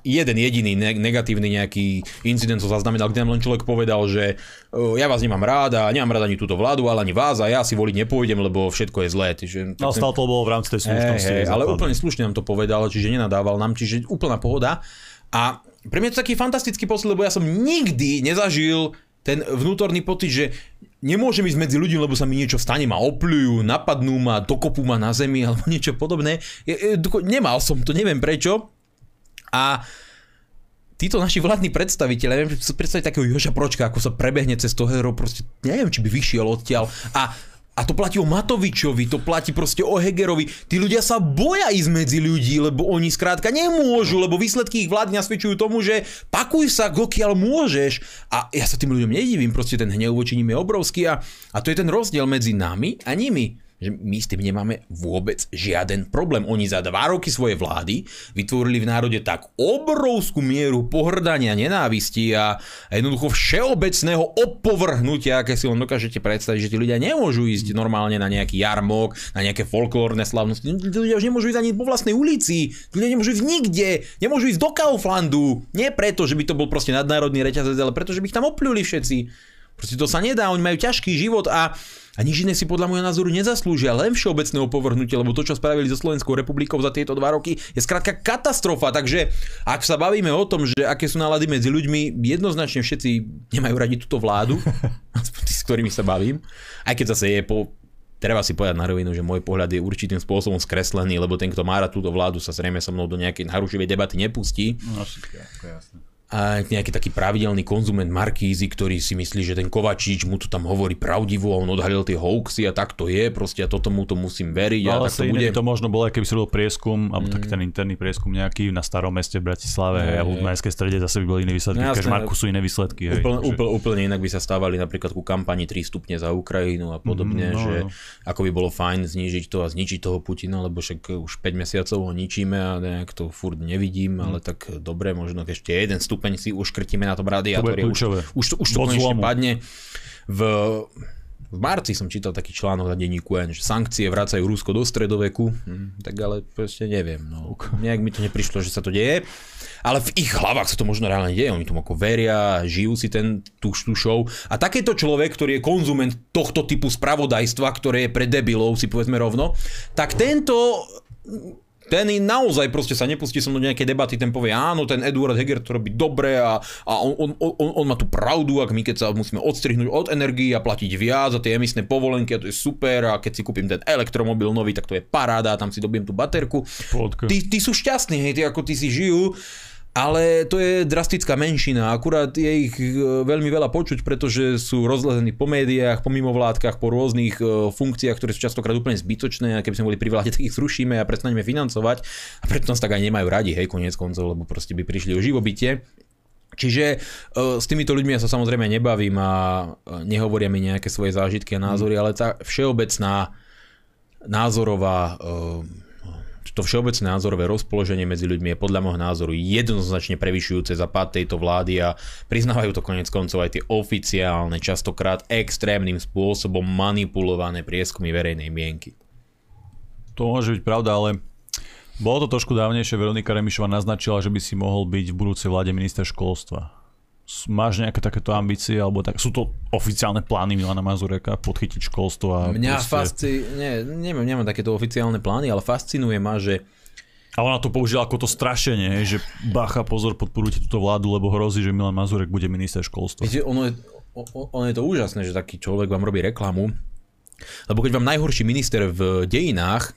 jeden jediný negatívny nejaký incident som zaznamenal, kde nám len človek povedal, že ja vás nemám rád a nemám rád ani túto vládu, ale ani vás a ja si voliť nepôjdem, lebo všetko je zlé. Čiže, no, stále to bolo v rámci tej slušnosti. Hey, hey, ale úplne slušne nám to povedal, čiže nenadával nám, čiže úplná pohoda. A pre mňa to taký fantastický pocit, lebo ja som nikdy nezažil ten vnútorný pocit, že nemôžem ísť medzi ľuďmi, lebo sa mi niečo stane, ma opľujú, napadnú ma, dokopú ma na zemi alebo [LAUGHS] niečo podobné. Nemal som to, neviem prečo. A títo naši vládni predstaviteľe, neviem, si predstaviť takého Joža Pročka, ako sa prebehne cez to hero, proste neviem, či by vyšiel odtiaľ. A a to platí o Matovičovi, to platí proste o Hegerovi. Tí ľudia sa boja ísť medzi ľudí, lebo oni skrátka nemôžu, lebo výsledky ich vlády nasvedčujú tomu, že pakuj sa, gokiaľ môžeš. A ja sa tým ľuďom nedivím, proste ten hnev voči nim je obrovský a, a to je ten rozdiel medzi nami a nimi že my s tým nemáme vôbec žiaden problém. Oni za dva roky svojej vlády vytvorili v národe tak obrovskú mieru pohrdania, nenávisti a jednoducho všeobecného opovrhnutia, aké si len dokážete predstaviť, že tí ľudia nemôžu ísť normálne na nejaký jarmok, na nejaké folklórne slavnosti. Tí ľudia už nemôžu ísť ani po vlastnej ulici, tí ľudia nemôžu ísť nikde, nemôžu ísť do Kauflandu. Nie preto, že by to bol proste nadnárodný reťazec, ale preto, že by ich tam opľuli všetci. Proste to sa nedá, oni majú ťažký život a a nič iné si podľa môjho názoru nezaslúžia, len všeobecného povrhnutia, lebo to, čo spravili so Slovenskou republikou za tieto dva roky, je skrátka katastrofa. Takže ak sa bavíme o tom, že aké sú nálady medzi ľuďmi, jednoznačne všetci nemajú radi túto vládu, [LAUGHS] tí, s ktorými sa bavím. Aj keď zase je po, treba si povedať na rovinu, že môj pohľad je určitým spôsobom skreslený, lebo ten, kto má rád túto vládu, sa zrejme so mnou do nejakej narušivej debaty nepustí. No, všetko, jasné. A nejaký taký pravidelný konzument Markízy, ktorý si myslí, že ten Kovačič mu to tam hovorí pravdivo a on odhalil tie hoaxy a tak to je, proste a toto mu to musím veriť. No, a ale tak to bude. to možno bolo, keby si robil prieskum, alebo taký ten interný prieskum nejaký na starom meste v Bratislave, Hej, a v mestskej strede zase by boli iné výsledky, No v sú iné výsledky. Hej, Úplne, takže- úplne, úplne inak by sa stávali napríklad ku kampani 3 stupne za Ukrajinu a podobne, Mhm, no, že no. ako by bolo fajn znížiť to a zničiť toho Putina, lebo však už 5 mesiacov ho ničíme a nejak to furt nevidím, Mhm. ale tak dobre, možno ešte jeden stupeň si uškrtíme na tom radiátore, už, kľúčové. už, to, už to konečne padne. V, v marci som čítal taký článok na denníku N, že sankcie vracajú Rusko do stredoveku, hm, tak ale proste neviem. No. Nejak mi to neprišlo, že sa to deje. Ale v ich hlavách sa to možno reálne deje, oni tomu ako veria, žijú si ten, tú, tú show. A takéto človek, ktorý je konzument tohto typu spravodajstva, ktoré je pre debilov, si povedzme rovno, tak tento ten naozaj proste sa nepustí som do nejakej debaty, ten povie áno, ten Eduard Heger to robí dobre a, a on, on, on, on, má tú pravdu, ak my keď sa musíme odstrihnúť od energii a platiť viac za tie emisné povolenky a to je super a keď si kúpim ten elektromobil nový, tak to je paráda, tam si dobiem tú baterku. Tí, tí sú šťastní, hej, tí ako tí si žijú, ale to je drastická menšina, akurát je ich e, veľmi veľa počuť, pretože sú rozlezení po médiách, po mimovládkach, po rôznych e, funkciách, ktoré sú častokrát úplne zbytočné. A keby sme boli pri vláde, [LAUGHS] tak ich zrušíme a prestaneme financovať. A preto nás tak aj nemajú radi, hej, koniec koncov, lebo proste by prišli o živobytie. Čiže e, s týmito ľuďmi ja sa samozrejme nebavím a nehovoria mi nejaké svoje zážitky a názory, ale tá všeobecná názorová to všeobecné názorové rozpoloženie medzi ľuďmi je podľa môjho názoru jednoznačne prevyšujúce za pád tejto vlády a priznávajú to konec koncov aj tie oficiálne, častokrát extrémnym spôsobom manipulované prieskumy verejnej mienky. To môže byť pravda, ale bolo to trošku dávnejšie. Veronika Remišová naznačila, že by si mohol byť v budúcej vláde minister školstva. Máš nejaké takéto ambície, alebo tak, sú to oficiálne plány Milana Mazureka podchytiť školstvo a Mňa proste... fasci... Nie, nemám, nemám takéto oficiálne plány, ale fascinuje ma, že A ona to použila ako to strašenie, že bacha, pozor, podporujte túto vládu, lebo hrozí, že Milan Mazurek bude minister školstva. Viete, ono je, ono je to úžasné, že taký človek vám robí reklamu, lebo keď vám najhorší minister v dejinách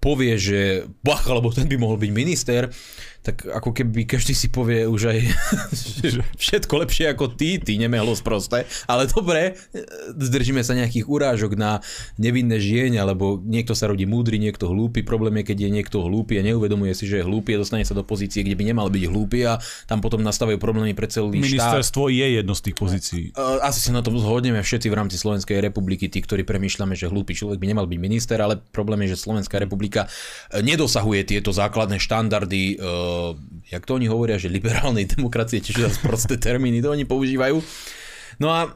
povie, že bacha, lebo ten by mohol byť minister, tak ako keby každý si povie už aj [LAUGHS] všetko lepšie ako ty, ty nemehlo sprosté, ale dobre, zdržíme sa nejakých urážok na nevinné žieň, alebo niekto sa rodí múdry, niekto hlúpy. Problém je, keď je niekto hlúpy a neuvedomuje si, že je hlúpy a dostane sa do pozície, kde by nemal byť hlúpy a tam potom nastávajú problémy pre celý štát. Ministerstvo je jedno z tých pozícií. Asi sa na tom zhodneme všetci v rámci Slovenskej republiky, tí, ktorí premýšľame, že hlúpy človek by nemal byť minister, ale problém je, že Slovenská republika nedosahuje tieto základné štandardy, jak to oni hovoria, že liberálnej demokracie, čiže zase prosté termíny, to oni používajú. No a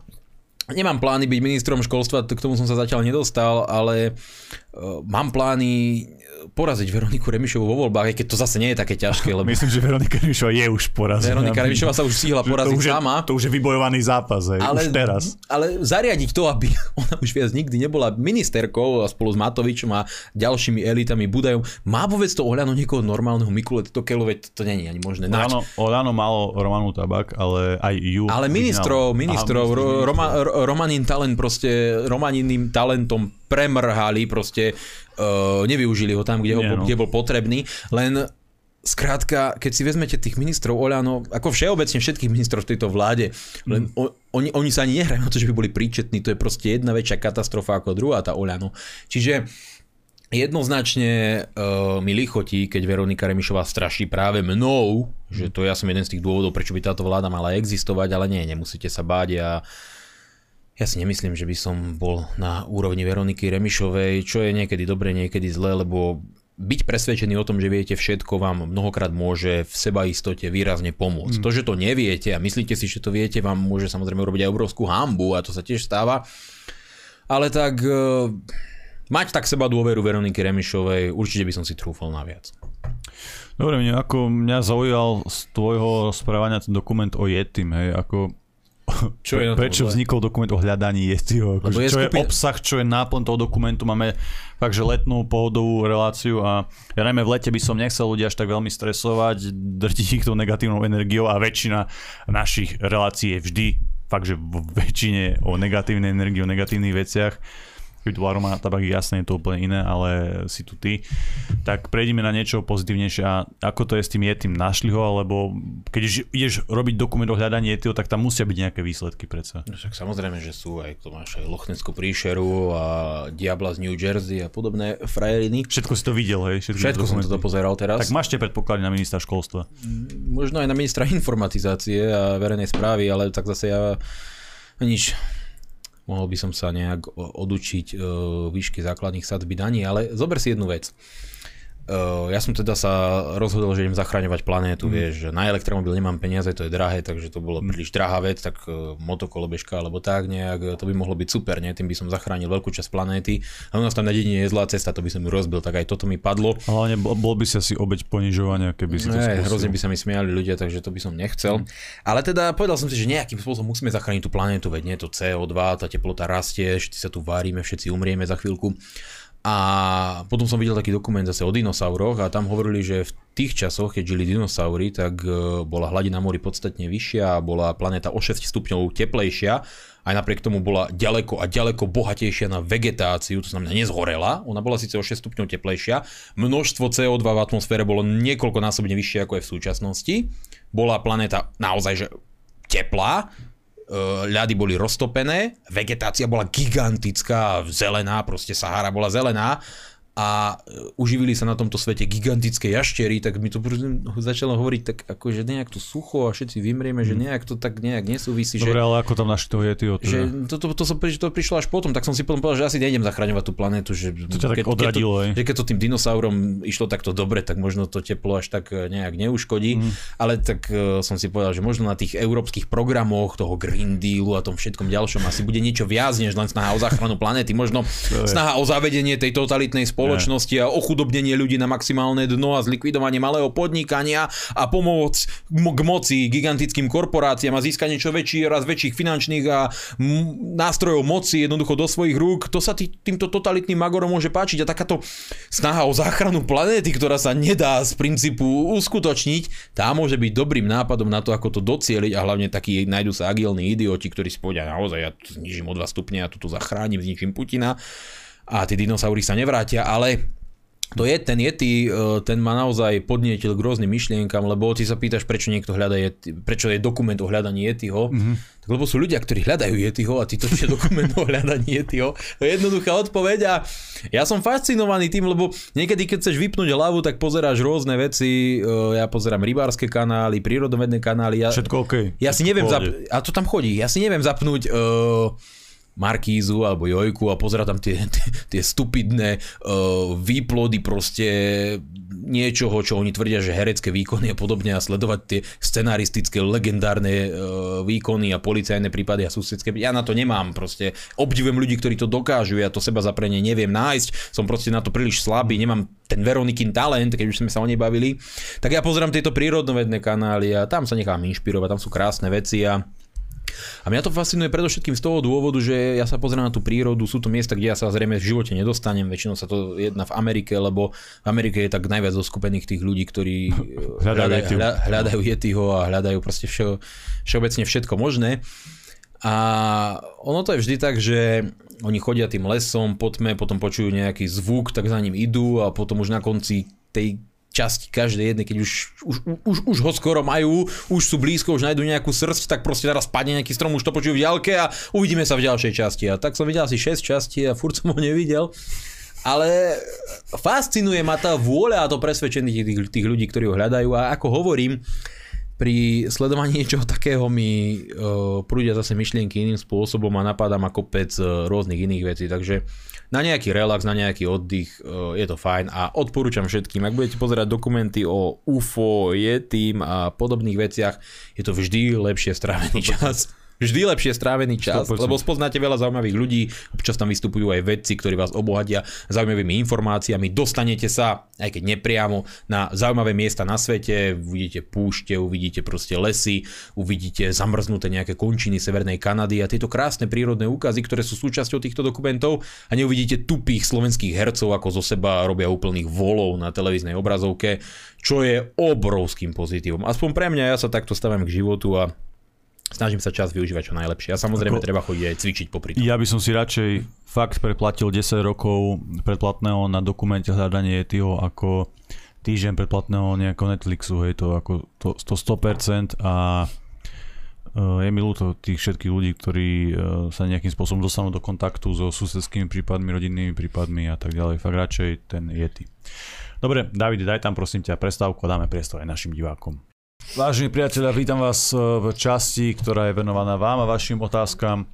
nemám plány byť ministrom školstva, k tomu som sa zatiaľ nedostal, ale uh, mám plány poraziť Veroniku Remišovu vo voľbách, aj keď to zase nie je také ťažké, lebo Myslím, že Veronika Remišová je už porazená. Veronika Remišová sa už stihla Že poraziť to už je, sama. To už je vybojovaný zápas, hej, ale, už teraz. Ale zariadiť to, aby [LAUGHS] ona už viac nikdy nebola ministerkou a spolu s Matovičom a ďalšími elitami Budajom. Má vôbec to ohľadno niekoho normálneho Mikule Tokelo, veď to není ani možné. Nač. Olano, Olano malo Romanu Tabak, ale aj ju. Ale ministrov, ministrov. Roma, Ro- Romanin talent proste, Romaniným talentom premrhali, proste uh, nevyužili ho tam, kde, ho, Nie, no. kde bol potrebný, len Skrátka, keď si vezmete tých ministrov Oľano, ako všeobecne všetkých ministrov v tejto vláde, len o, oni, oni sa ani nehrajú na to, že by boli príčetní, to je proste jedna väčšia katastrofa ako druhá tá Oľano. Čiže jednoznačne uh, mi lichotí, keď Veronika Remišová straší práve mnou, že to ja som jeden z tých dôvodov, prečo by táto vláda mala existovať, ale nie, nemusíte sa báť a ja si nemyslím, že by som bol na úrovni Veroniky Remišovej, čo je niekedy dobre, niekedy zle, lebo byť presvedčený o tom, že viete všetko, vám mnohokrát môže v sebaistote výrazne pomôcť. Mm. To, že to neviete a myslíte si, že to viete, vám môže samozrejme urobiť aj obrovskú hambu a to sa tiež stáva. Ale tak e, mať tak seba dôveru Veroniky Remišovej, určite by som si trúfol na viac. Dobre, mne, ako mňa zaujal z tvojho správania ten dokument o Yetim, hej, ako Čo je prečo vznikol dokument o hľadaní Yetiho, Lebo akože, je čo je obsah, čo je náplň toho dokumentu, máme fakt, že letnú pohodovú reláciu a ja najmä v lete by som nechcel ľudia až tak veľmi stresovať, drtiť ich tou negatívnou energiou a väčšina našich relácií je vždy fakt, že v väčšine o negatívnej energii, o negatívnych veciach. Keď tu aroma tabak jasné je to úplne iné, ale si tu ty. Tak prejdeme na niečo pozitívnejšie. A ako to je s tým Yetim? Našli ho, alebo keď ideš, robiť dokument o hľadaní Yetiho, tak tam musia byť nejaké výsledky predsa. No však samozrejme, že sú aj to máš aj Lochneskú príšeru a Diabla z New Jersey a podobné frajeriny. Všetko si to videl, hej? Všetko som dokumenty. to pozeral teraz. Tak máš tie predpoklady na ministra školstva. Možno aj na ministra informatizácie a verejnej správy, ale tak zase ja nič. Mohol by som sa nejak odučiť e, výšky základných sadzby daní, ale zober si jednu vec. Uh, ja som teda sa rozhodol, že idem zachraňovať planétu, mm. vieš, že na elektromobil nemám peniaze, to je drahé, takže to bolo príliš drahá vec, tak uh, motokolobežka alebo tak nejak, eh, to by mohlo byť super, nie? tým by som zachránil veľkú časť planéty. A u nás tam na dedine je zlá cesta, to by som ju rozbil, tak aj toto mi padlo. Hlavne bol, by si asi obeď ponižovania, keby si to Ne, hrozne by sa mi smiali ľudia, takže to by som nechcel. Ale teda povedal som si, že nejakým spôsobom musíme zachrániť tú planétu, veď nie to CO2, tá teplota rastie, všetci sa tu várime, všetci umrieme za chvíľku. A potom som videl taký dokument zase o dinosauroch a tam hovorili, že v tých časoch, keď žili dinosaury, tak e, bola hladina mori podstatne vyššia bola planéta o 6 stupňov teplejšia. Aj napriek tomu bola ďaleko a ďaleko bohatejšia na vegetáciu, to znamená nezhorela. Ona bola síce o 6 stupňov teplejšia. Množstvo CO2 v atmosfére bolo niekoľkonásobne vyššie ako je v súčasnosti. Bola planéta naozaj že teplá, ľady boli roztopené, vegetácia bola gigantická, zelená, proste Sahara bola zelená a e, uživili sa na tomto svete gigantické jaštery, tak mi to začalo hovoriť tak ako, že nejak to sucho a všetci vymrieme, že nejak to tak nejak nesúvisí, Dobre, že, ale ako tam našli toho Yetiho? že Teda? to, to, to, som, to prišlo až potom, tak som si potom povedal, že asi nejdem zachraňovať tú planetu, že, To ťa tak odradilo, keď to, že keď to tým dinosaurom išlo takto dobre, tak možno to teplo až tak e, nejak neuškodí, Mhm. ale tak uh, som si povedal, že možno na tých európskych programoch toho Green Dealu a tom všetkom ďalšom asi bude niečo viac, než len snaha o záchranu [LAUGHS] planéty, možno je. snaha o zavedenie tej totalitnej spoločnosti a ochudobnenie ľudí na maximálne dno a zlikvidovanie malého podnikania a pomoc mo- k moci gigantickým korporáciám a získanie čo väčší, raz väčších finančných a nástrojov moci jednoducho do svojich rúk. To sa tý, týmto totalitným magorom môže páčiť a takáto snaha o záchranu planéty, ktorá sa nedá z princípu uskutočniť, tá môže byť dobrým nápadom na to, ako to docieliť a hlavne takí nájdú sa agilní idioti, ktorí si povedia naozaj, ja znižím o 2 stupne, ja tu zachránim, zničím Putina a tí dinosaury sa nevrátia, ale to je ten Yeti, e, ten ma naozaj podnietil k rôznym myšlienkam, lebo ty sa pýtaš, prečo niekto hľadá Yeti, prečo je dokument o hľadaní Yetiho, mm-hmm. tak lebo sú ľudia, ktorí hľadajú Yetiho a ty točíš dokument o hľadaní Yetiho. To je jednoduchá odpoveď a ja som fascinovaný tým, lebo niekedy, keď chceš vypnúť hlavu, tak pozeráš rôzne veci, e, ja pozerám rybárske kanály, prírodovedné kanály. Ja, Všetko OK. ja si neviem, zap... a to tam chodí, ja si neviem zapnúť uh, Markízu alebo Jojku a pozerať tam tie, tie, tie stupidné uh, výplody proste niečoho, čo oni tvrdia, že herecké výkony a podobne a sledovať tie scenaristické, legendárne uh, výkony a policajné prípady a susedské. Ja na to nemám proste. Obdivujem ľudí, ktorí to dokážu, ja to seba zaprenie neviem nájsť, som proste na to príliš slabý, nemám ten Veronikin talent, keď už sme sa o nej bavili. Tak ja pozerám tieto prírodnovedné kanály a tam sa nechám inšpirovať, tam sú krásne veci a a mňa to fascinuje predovšetkým z toho dôvodu, že ja sa pozerám na tú prírodu, sú to miesta, kde ja sa zrejme v živote nedostanem, väčšinou sa to jedná v Amerike, lebo v Amerike je tak najviac zoskupených tých ľudí, ktorí [LAUGHS] Hľadajú Yetiho. hľa- hľadajú Yetiho a hľadajú proste všo, všeobecne všetko možné. A ono to je vždy tak, že oni chodia tým lesom, po tme, potom počujú nejaký zvuk, tak za ním idú a potom už na konci tej časti každej jednej, keď už, už, už, už ho skoro majú, už sú blízko, už nájdú nejakú srst, tak proste teraz padne nejaký strom, už to počujú v ďalke a uvidíme sa v ďalšej časti. A tak som videl asi 6 častí a furt som ho nevidel. Ale fascinuje ma tá vôľa a to presvedčenie tých, tých ľudí, ktorí ho hľadajú a ako hovorím, pri sledovaní niečoho takého mi uh, prúdia zase myšlienky iným spôsobom a napadá ma kopec uh, rôznych iných vecí, takže na nejaký relax, na nejaký oddych uh, je to fajn a odporúčam všetkým, ak budete pozerať dokumenty o UFO, Yetim a podobných veciach, je to vždy lepšie strávený čas. Vždy lepšie strávený čas, 100%. lebo spoznáte veľa zaujímavých ľudí, občas tam vystupujú aj vedci, ktorí vás obohatia zaujímavými informáciami, dostanete sa, aj keď nepriamo, na zaujímavé miesta na svete, uvidíte púšte, uvidíte proste lesy, uvidíte zamrznuté nejaké končiny Severnej Kanady a tieto krásne prírodné úkazy, ktoré sú súčasťou týchto dokumentov a neuvidíte tupých slovenských hercov, ako zo seba robia úplných volov na televíznej obrazovke, čo je obrovským pozitívom. Aspoň pre mňa, ja sa takto stavím k životu a snažím sa čas využívať čo najlepšie. A samozrejme Ako- treba chodiť aj cvičiť popri tom. Ja by som si radšej fakt preplatil 10 rokov predplatného na dokumente hľadanie Yetiho ako týždeň predplatného nejakého Netflixu, hej, to ako to, to 100% a e, je mi ľúto tých všetkých ľudí, ktorí e, sa nejakým spôsobom dostanú do kontaktu so susedskými prípadmi, rodinnými prípadmi a tak ďalej. Fakt radšej ten Yeti. Dobre, David, daj tam prosím ťa prestávku a dáme priestor aj našim divákom. Vážení priatelia, vítam vás e, v časti, ktorá je venovaná vám a vašim otázkam.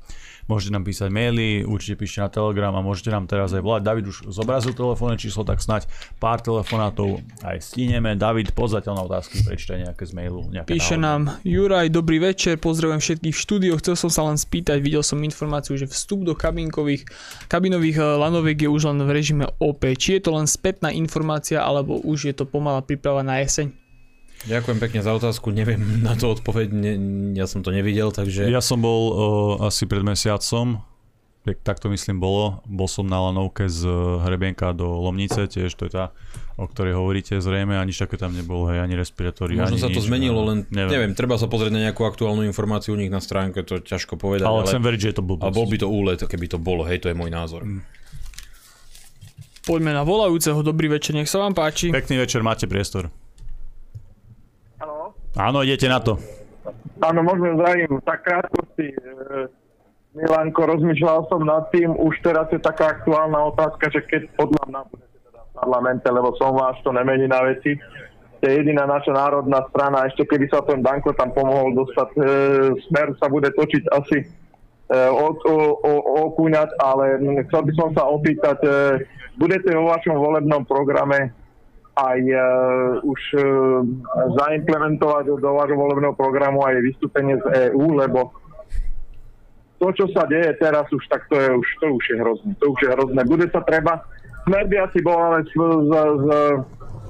Môžete nám písať maily, určite píšte na Telegram a môžete nám teraz aj volať. David už zobrazil telefónne číslo, tak snať pár telefonátov aj stíneme. David, poď zatiaľ na otázky, prečítaj nejaké z mailu. Nejaké Píše návody. nám Juraj, dobrý večer, pozdravujem všetkých v štúdiu. Chcel som sa len spýtať, videl som informáciu, že vstup do kabinkových, kabinových eh, lanoviek je už len v režime OP. Či je to len spätná informácia, alebo už je to pomalá príprava na jeseň? Ďakujem pekne za otázku, neviem [LAUGHS] na to odpoveď, ne, ja som to nevidel, takže... Ja som bol uh, asi pred mesiacom, tak, tak to myslím bolo. Bol som na lanovke z Hrebienka do Lomnice, tiež to je tá, o ktorej hovoríte zrejme, a nič také tam nebolo, hej, ani respirátory, Možno ani sa to nič, zmenilo, no, len neviem. neviem, treba sa pozrieť na nejakú aktuálnu informáciu u nich na stránke, to je ťažko povedať, Ale ale, chcem veriť, že je to blbosť. a bol by to úlet, keby to bolo, hej, to je môj názor. Poďme na volajúceho, dobrý večer, nech sa vám páči. Pekný večer, máte priestor. Áno, idete na to. áno, môžem zdravím. Tak krátkosti. E, Milanko, rozmýšľal som nad tým, už teraz je taká aktuálna otázka, že keď podľa mňa budete teda v parlamente, lebo som váš, to nemení na veci, to je jediná naša národná strana, ešte keby sa ten Danko tam pomohol dostať, e, smer sa bude točiť asi e, od, o, o, okúňať, ale chcel by som sa opýtať, e, budete vo vašom volebnom programe aj e, už e, zaimplementovať do vášho volebného programu aj vystúpenie z EÚ, lebo to, čo sa deje teraz už, tak to je už, to už je hrozné. To už je hrozné. Bude sa treba, smer by asi bol, ale z, z, z,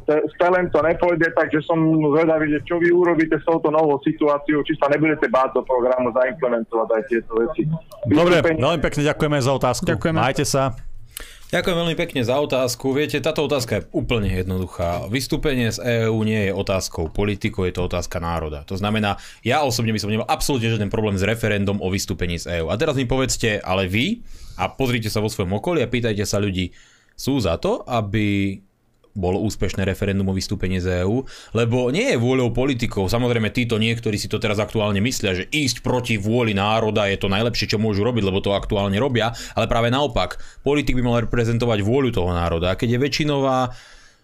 s Pelem to nepôjde, takže som zvedavý, že čo vy urobíte s touto novou situáciou, či sa nebudete báť do programu zaimplementovať aj tieto veci. Dobre, veľmi pekne ďakujeme za otázku. Ďakujeme. Majte sa. Ďakujem veľmi pekne za otázku. Viete, táto otázka je úplne jednoduchá. Vystúpenie z EÚ nie je otázkou politikov, je to otázka národa. To znamená, ja osobne by som nemal absolútne žiaden problém s referendum o vystúpení z EÚ. A teraz mi povedzte, ale vy, a pozrite sa vo svojom okolí a pýtajte sa ľudí, sú za to, aby bolo úspešné referendum o vystúpení z EÚ, lebo nie je vôľou politikov, samozrejme títo niektorí si to teraz aktuálne myslia, že ísť proti vôli národa je to najlepšie, čo môžu robiť, lebo to aktuálne robia, ale práve naopak, politik by mal reprezentovať vôľu toho národa. A keď je väčšinová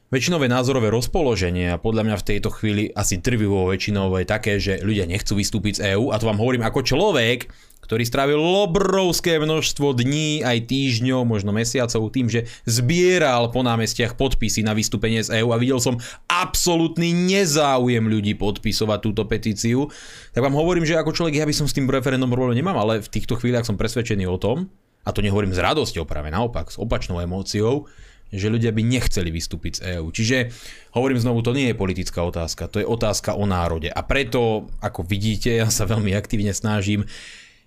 väčšinové názorové rozpoloženie a podľa mňa v tejto chvíli asi drvivo väčšinové je také, že ľudia nechcú vystúpiť z EÚ a to vám hovorím ako človek, ktorý strávil obrovské množstvo dní, aj týždňov, možno mesiacov tým, že zbieral po námestiach podpisy na vystúpenie z EÚ a videl som absolútny nezáujem ľudí podpisovať túto petíciu. Tak vám hovorím, že ako človek ja by som s tým referendum problém nemám, ale v týchto chvíľach som presvedčený o tom, a to nehovorím s radosťou, práve naopak, s opačnou emóciou, že ľudia by nechceli vystúpiť z EÚ. Čiže hovorím znovu, to nie je politická otázka, to je otázka o národe. A preto, ako vidíte, ja sa veľmi aktívne snažím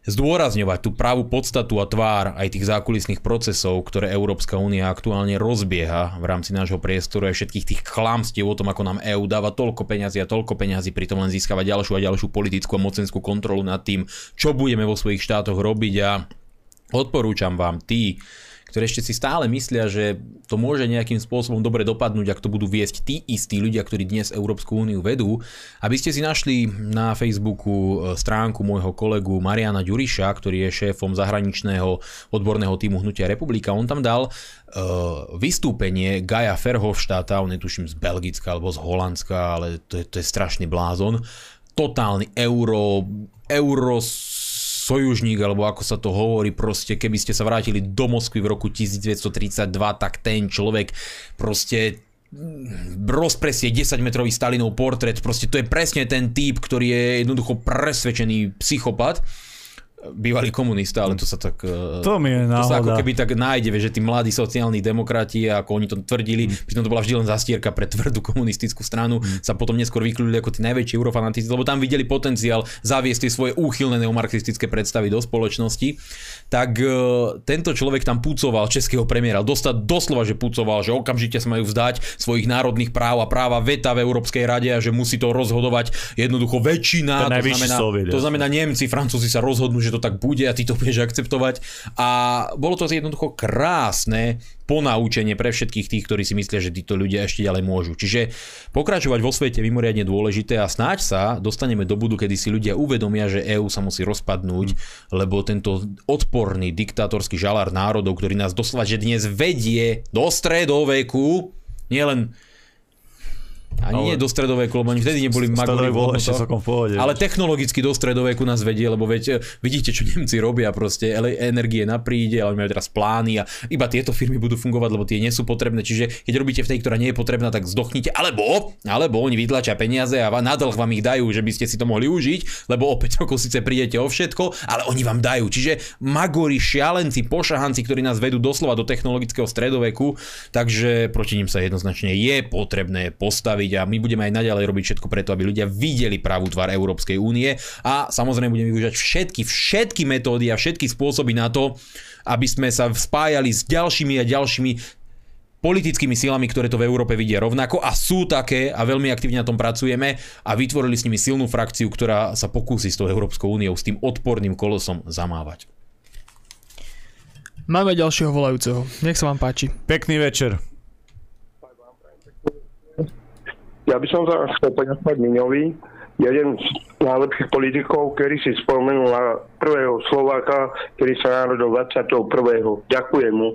zdôrazňovať tú pravú podstatu a tvár aj tých zákulisných procesov, ktoré Európska únia aktuálne rozbieha v rámci nášho priestoru a všetkých tých klamstiev o tom, ako nám EÚ dáva toľko peňazí a toľko peňazí, pritom len získava ďalšiu a ďalšiu politickú a mocenskú kontrolu nad tým, čo budeme vo svojich štátoch robiť. A odporúčam vám tí, ktoré ešte si stále myslia, že to môže nejakým spôsobom dobre dopadnúť, ak to budú viesť tí istí ľudia, ktorí dnes Európsku úniu vedú, aby ste si našli na Facebooku e, stránku môjho kolegu Mariana Ďuriša, ktorý je šéfom zahraničného odborného týmu Hnutia Republika. On tam dal uh, vystúpenie Gaja Ferhofštáta, on je tuším z Belgicka alebo z Holandska, ale to je, to je strašný blázon. Totálny euro, euro sojužník, alebo ako sa to hovorí, proste keby ste sa vrátili do Moskvy v roku 1932, tak ten človek proste rozpresie 10 metrový Stalinov portrét, proste to je presne ten typ, ktorý je jednoducho presvedčený psychopat. Bývalý komunista, ale to sa tak... e, To mi je to sa ako náhoda. keby tak nájde, že tí mladí sociálni demokrati, ako oni to tvrdili, mm. pritom to bola vždy len zastierka pre tvrdú komunistickú stranu, mm. sa potom neskôr vyklúdili ako tí najväčší eurofanatici, lebo tam videli potenciál zaviesť tie svoje úchylné neomarxistické predstavy do spoločnosti. Tak e, tento človek tam pucoval českého premiéra, dostať doslova, že pucoval, že okamžite sa majú vzdať svojich národných práv a práva veta v Európskej rade a že musí to rozhodovať jednoducho väčšina. Ten najvyšší znamená, soviet, to znamená Nemci, Francúzi sa rozhodnú, že to tak bude a ty to budeš akceptovať. A bolo to jednoducho krásne ponaučenie pre všetkých tých, ktorí si myslia, že títo ľudia ešte ďalej môžu. Čiže pokračovať vo svete je mimoriadne dôležité a snáď sa dostaneme do budu, kedy si ľudia uvedomia, že EÚ sa musí rozpadnúť, lebo tento odporný diktátorský žalár národov, ktorý nás doslova, že dnes vedie do stredoveku, nielen ani nie Ale- do stredoveku, lebo oni vtedy neboli magori bol ešte celkom v pohode. Ale technologicky do stredoveku nás vedie, lebo veď, e, vidíte, čo Nemci robia, proste energie napríde, ale majú teraz plány a iba tieto firmy budú fungovať, lebo tie nie sú potrebné. Čiže keď robíte v tej, ktorá nie je potrebná, tak zdochnite. Alebo, alebo oni vydlačia peniaze a na dlh vám ich dajú, že by ste si to mohli užiť, lebo o 5 rokov síce prídete o všetko, ale oni vám dajú. Čiže magori, šialenci, pošahanci, ktorí nás vedú doslova do technologického stredoveku, takže proti ním sa jednoznačne je potrebné postaviť a my budeme aj naďalej robiť všetko preto, aby ľudia videli pravú tvár Európskej únie a samozrejme budeme využívať všetky, všetky metódy a všetky spôsoby na to, aby sme sa spájali s ďalšími a ďalšími politickými silami, ktoré to v Európe vidia rovnako a sú také a veľmi aktívne na tom pracujeme a vytvorili s nimi silnú frakciu, ktorá sa pokúsi s tou Európskou úniou, s tým odporným kolosom zamávať. Máme ďalšieho volajúceho. Nech sa vám páči. Pekný večer. Ja by som sa chcel poďakovať Miňovi, jeden z najlepších politikov, ktorý si spomenul na prvého Slováka, ktorý sa narodil 21. Ďakujem mu.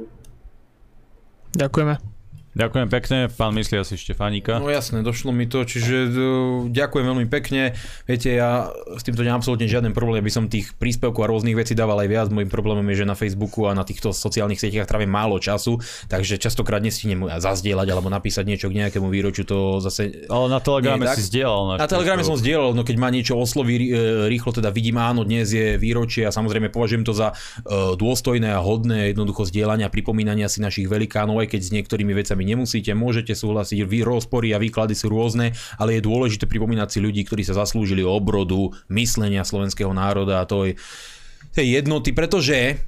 Ďakujeme. Ďakujem pekne, pán myslí asi Štefánika. No jasné, došlo mi to, čiže uh, ďakujem veľmi pekne. Viete, ja s týmto nemám absolútne žiaden problém, by som tých príspevkov a rôznych vecí dával aj viac. Mojím problémom je, že na Facebooku a na týchto sociálnych sieťach trávim málo času, takže častokrát nestihnem zazdieľať alebo napísať niečo k nejakému výročiu, to zase Ale na Telegrame si zdieľal. Na Telegrame som zdieľal, no keď ma niečo osloví e, rýchlo, teda vidím, áno, dnes je výročie a samozrejme považujem to za e, dôstojné a hodné jednoducho zdieľania, pripomínania si našich velikánov, aj keď s niektorými vecami nemusíte, môžete súhlasiť, vy rozpory a výklady sú rôzne, ale je dôležité pripomínať si ľudí, ktorí sa zaslúžili obrodu, myslenia slovenského národa a to je, tej jednoty, pretože,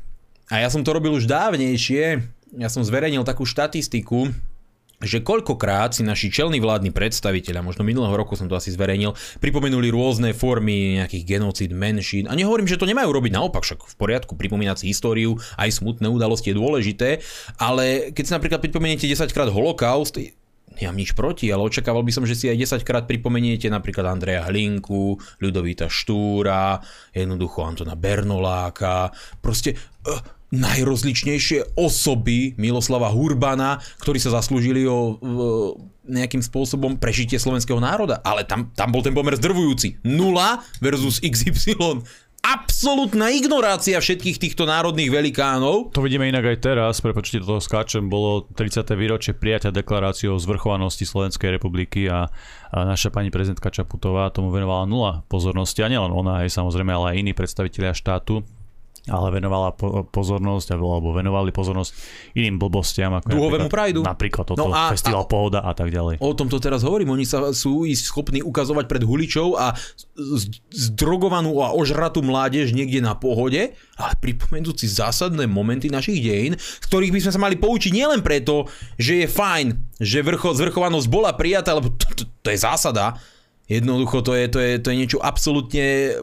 a ja som to robil už dávnejšie, ja som zverejnil takú štatistiku, že koľkokrát si naši čelní vládni predstaviteľa, možno minulého roku som to asi zverejnil, pripomenuli rôzne formy nejakých genocíd, menšín. A nehovorím, že to nemajú robiť naopak, však v poriadku, pripomínať si históriu, aj smutné udalosti je dôležité, ale keď si napríklad pripomeniete 10 krát holokaust, nemám nič proti, ale očakával by som, že si aj 10 krát pripomeniete napríklad Andreja Hlinku, Ľudovíta Štúra, jednoducho Antona Bernoláka, proste uh, najrozličnejšie osoby Miloslava Hurbana, ktorí sa zaslúžili o uh, nejakým spôsobom prežitie slovenského národa. Ale tam, tam bol ten pomer zdrvujúci. 0 versus XY. Absolutná ignorácia všetkých týchto národných velikánov. To vidíme inak aj teraz, prepočte do toho skáčem, bolo 30. výročie prijatia deklarácie o zvrchovanosti Slovenskej republiky a, a naša pani prezidentka Čaputová tomu venovala nula pozornosti a nielen ona, aj samozrejme, ale aj iní predstavitelia štátu ale venovala po- pozornosť alebo venovali pozornosť iným blbostiam ako napríklad, prajdu. napríklad toto No a- festival a- Pohoda a tak ďalej. O tom to teraz hovorím. Oni sa sú schopní ukazovať pred huličou a z- zdrogovanú a ožratú mládež niekde na pohode, ale pripomenúci zásadné momenty našich dejín, z ktorých by sme sa mali poučiť nielen preto, že je fajn, že vrcho, zvrchovanosť bola prijatá, lebo to, to, to je zásada, Jednoducho to je, to je, to je niečo absolútne,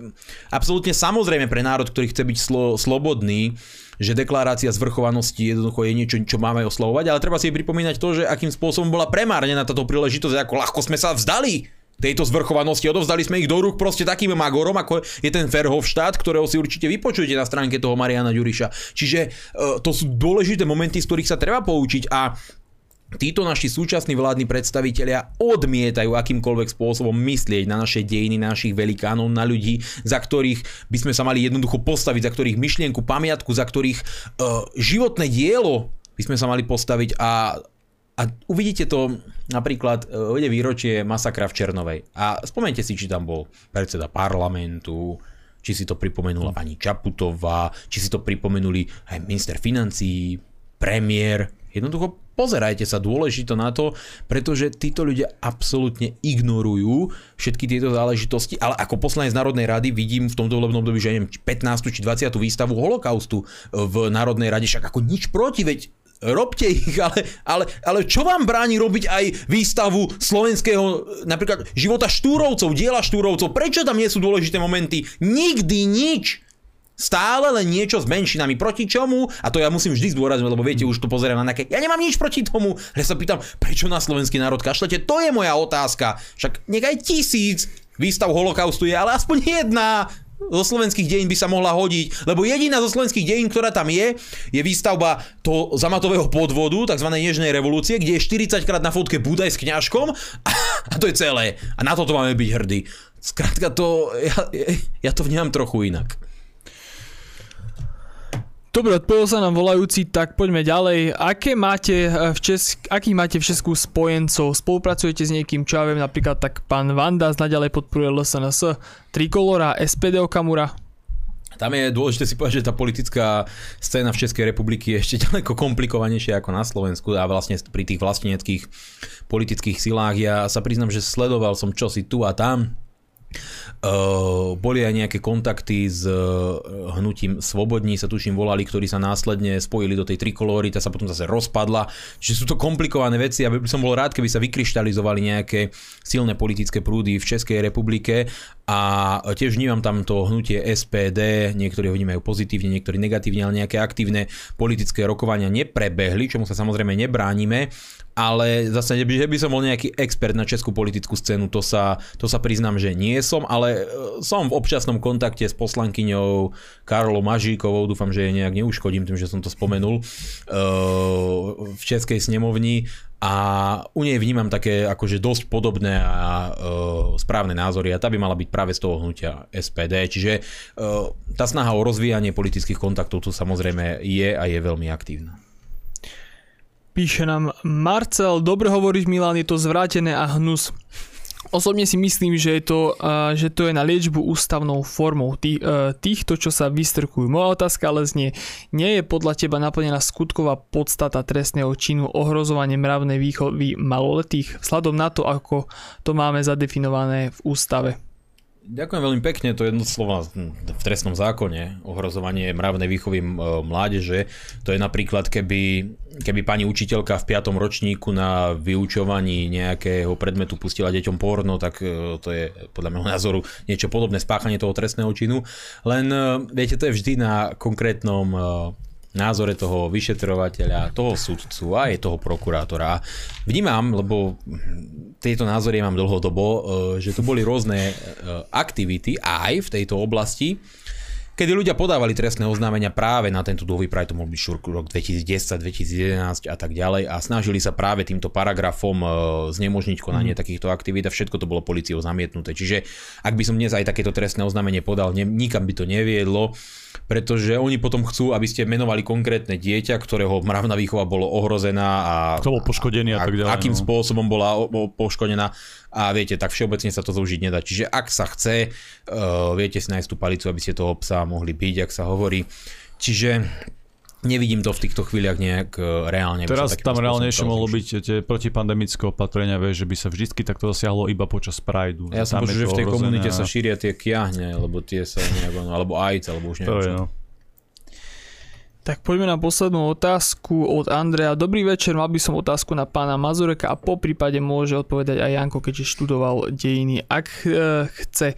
absolútne samozrejme pre národ, ktorý chce byť slo, slobodný, že deklarácia zvrchovanosti jednoducho je niečo, čo máme oslovovať, ale treba si pripomínať to, že akým spôsobom bola premárnená táto príležitosť, ako ľahko sme sa vzdali tejto zvrchovanosti. Odovzdali sme ich do rúk proste takým magorom, ako je ten Ferhofštát, ktorého si určite vypočujete na stránke toho Mariana Ďuriša. Čiže e, to sú dôležité momenty, z ktorých sa treba poučiť a Títo naši súčasní vládni predstavitelia odmietajú akýmkoľvek spôsobom myslieť na naše dejiny, na našich velikánov, na ľudí, za ktorých by sme sa mali jednoducho postaviť, za ktorých myšlienku, pamiatku, za ktorých uh, životné dielo by sme sa mali postaviť a a uvidíte to napríklad, ide výročie masakra v Černovej. A spomente si, či tam bol predseda parlamentu, či si to pripomenula pani Čaputová, či si to pripomenuli aj minister financií, premiér. Jednoducho pozerajte sa dôležito na to, pretože títo ľudia absolútne ignorujú všetky tieto záležitosti, ale ako poslanec Národnej rady vidím v tomto volebnom období, že neviem, 15. či 20. výstavu holokaustu v Národnej rade, však ako nič proti, veď robte ich, ale, ale, ale čo vám bráni robiť aj výstavu slovenského napríklad života štúrovcov, diela štúrovcov? Prečo tam nie sú dôležité momenty? Nikdy nič! Stále len niečo s menšinami. Proti čomu? A to ja musím vždy zdôrazniť, lebo viete, už to pozerám na nejaké... Ja nemám nič proti tomu. Ja sa pýtam, prečo na slovenský národ kašlete? To je moja otázka. Však nech aj tisíc výstav holokaustu je, ale aspoň jedna zo slovenských dejín by sa mohla hodiť, lebo jediná zo slovenských dejín, ktorá tam je, je výstavba toho zamatového podvodu, tzv. Nežnej revolúcie, kde je 40 krát na fotke Budaj s kňažkom a, [LAUGHS] a to je celé. A na toto máme byť hrdí. Skrátka to, ja, ja to vnímam trochu inak. Dobre, odpovedal sa nám volajúci, tak poďme ďalej. Aké máte v Česk- akých máte v Česku spojencov? Spolupracujete s niekým, čo ja viem, napríklad tak pán Vanda naďalej podporuje LSNS, Trikolora, SPD Okamura? Tam je dôležité si povedať, že tá politická scéna v Českej republiky je ešte [LAUGHS] ďaleko komplikovanejšia ako na Slovensku a vlastne pri tých vlasteneckých politických silách. Ja sa priznam, že sledoval som čosi tu a tam, Uh, boli aj nejaké kontakty s uh, hnutím Svobodní, sa tuším volali, ktorí sa následne spojili do tej trikolóry, tá sa potom zase rozpadla. Čiže sú to komplikované veci a by som bol rád, keby sa vykryštalizovali nejaké silné politické prúdy v Českej republike a tiež vnímam tam to hnutie SPD, niektorí ho vnímajú pozitívne, niektorí negatívne, ale nejaké aktívne politické rokovania neprebehli, čomu sa samozrejme nebránime ale zase, že by som bol nejaký expert na českú politickú scénu, to sa, to sa priznám, že nie som, ale e, som v občasnom kontakte s poslankyňou Karolou Mažíkovou, dúfam, že jej nejak neuškodím tým, že som to spomenul, e, v Českej snemovni a u nej vnímam také akože dosť podobné a uh, správne názory a tá by mala byť práve z toho hnutia SPD. Čiže tá snaha o rozvíjanie politických kontaktov tu samozrejme je a je veľmi aktívna. Píše nám Marcel, dobre hovoríš Milan, je to zvrátené a hnus. Osobne si myslím, že, je to, že to je na liečbu ústavnou formou tých, uh, týchto, čo sa vystrkujú. Moja otázka ale znie, nie je podľa teba naplnená skutková podstata trestného činu ohrozovanie mravnej výchovy maloletých vzhľadom na to, ako to máme zadefinované v ústave? Ďakujem veľmi pekne, to je jedno slovo v trestnom zákone, ohrozovanie mravnej výchovy mládeže. To je napríklad, keby, keby pani učiteľka v 5. ročníku na vyučovaní nejakého predmetu pustila deťom porno, tak e, to je podľa môjho názoru niečo podobné spáchanie toho trestného činu. Len e, viete, to je vždy na konkrétnom e, názore toho vyšetrovateľa, toho sudcu a aj toho prokurátora. Vnímam, lebo tieto názory mám dlhodobo, e, že tu boli rôzne e, aktivity aj v tejto oblasti, kedy ľudia podávali trestné oznámenia práve na tento dôvod, práve to mohol byť rok 2010, 2011 a tak ďalej a snažili sa práve týmto paragrafom e, znemožniť konanie mm. takýchto aktivít a všetko to bolo policiou zamietnuté. Čiže ak by som dnes aj takéto trestné oznámenie podal, ne, nikam by to neviedlo, pretože oni potom chcú, aby ste menovali konkrétne dieťa, ktorého mravná výchova bolo ohrozená a... Kto bol poškodený a, a tak ďalej. Akým no. spôsobom bola poškodená a viete, tak všeobecne sa to zaužiť nedá. Čiže ak sa chce, uh, viete si nájsť tú palicu, aby ste toho psa mohli byť, ak sa hovorí. Čiže Nevidím to v týchto chvíľach nejak uh, reálne. Teraz tam reálnejšie mohlo byť tie protipandemické opatrenia, vieš, že by sa vždycky takto zasiahlo iba počas Prideu. Ja som počul, že v tej komunite a... sa šíria tie kiahne, alebo tie sa nejak, alebo ajce, alebo už neviem. To je, no. Tak poďme na poslednú otázku od Andrea. Dobrý večer, mal by som otázku na pána Mazureka a po prípade môže odpovedať aj Janko, keďže študoval dejiny. Ak e, chce,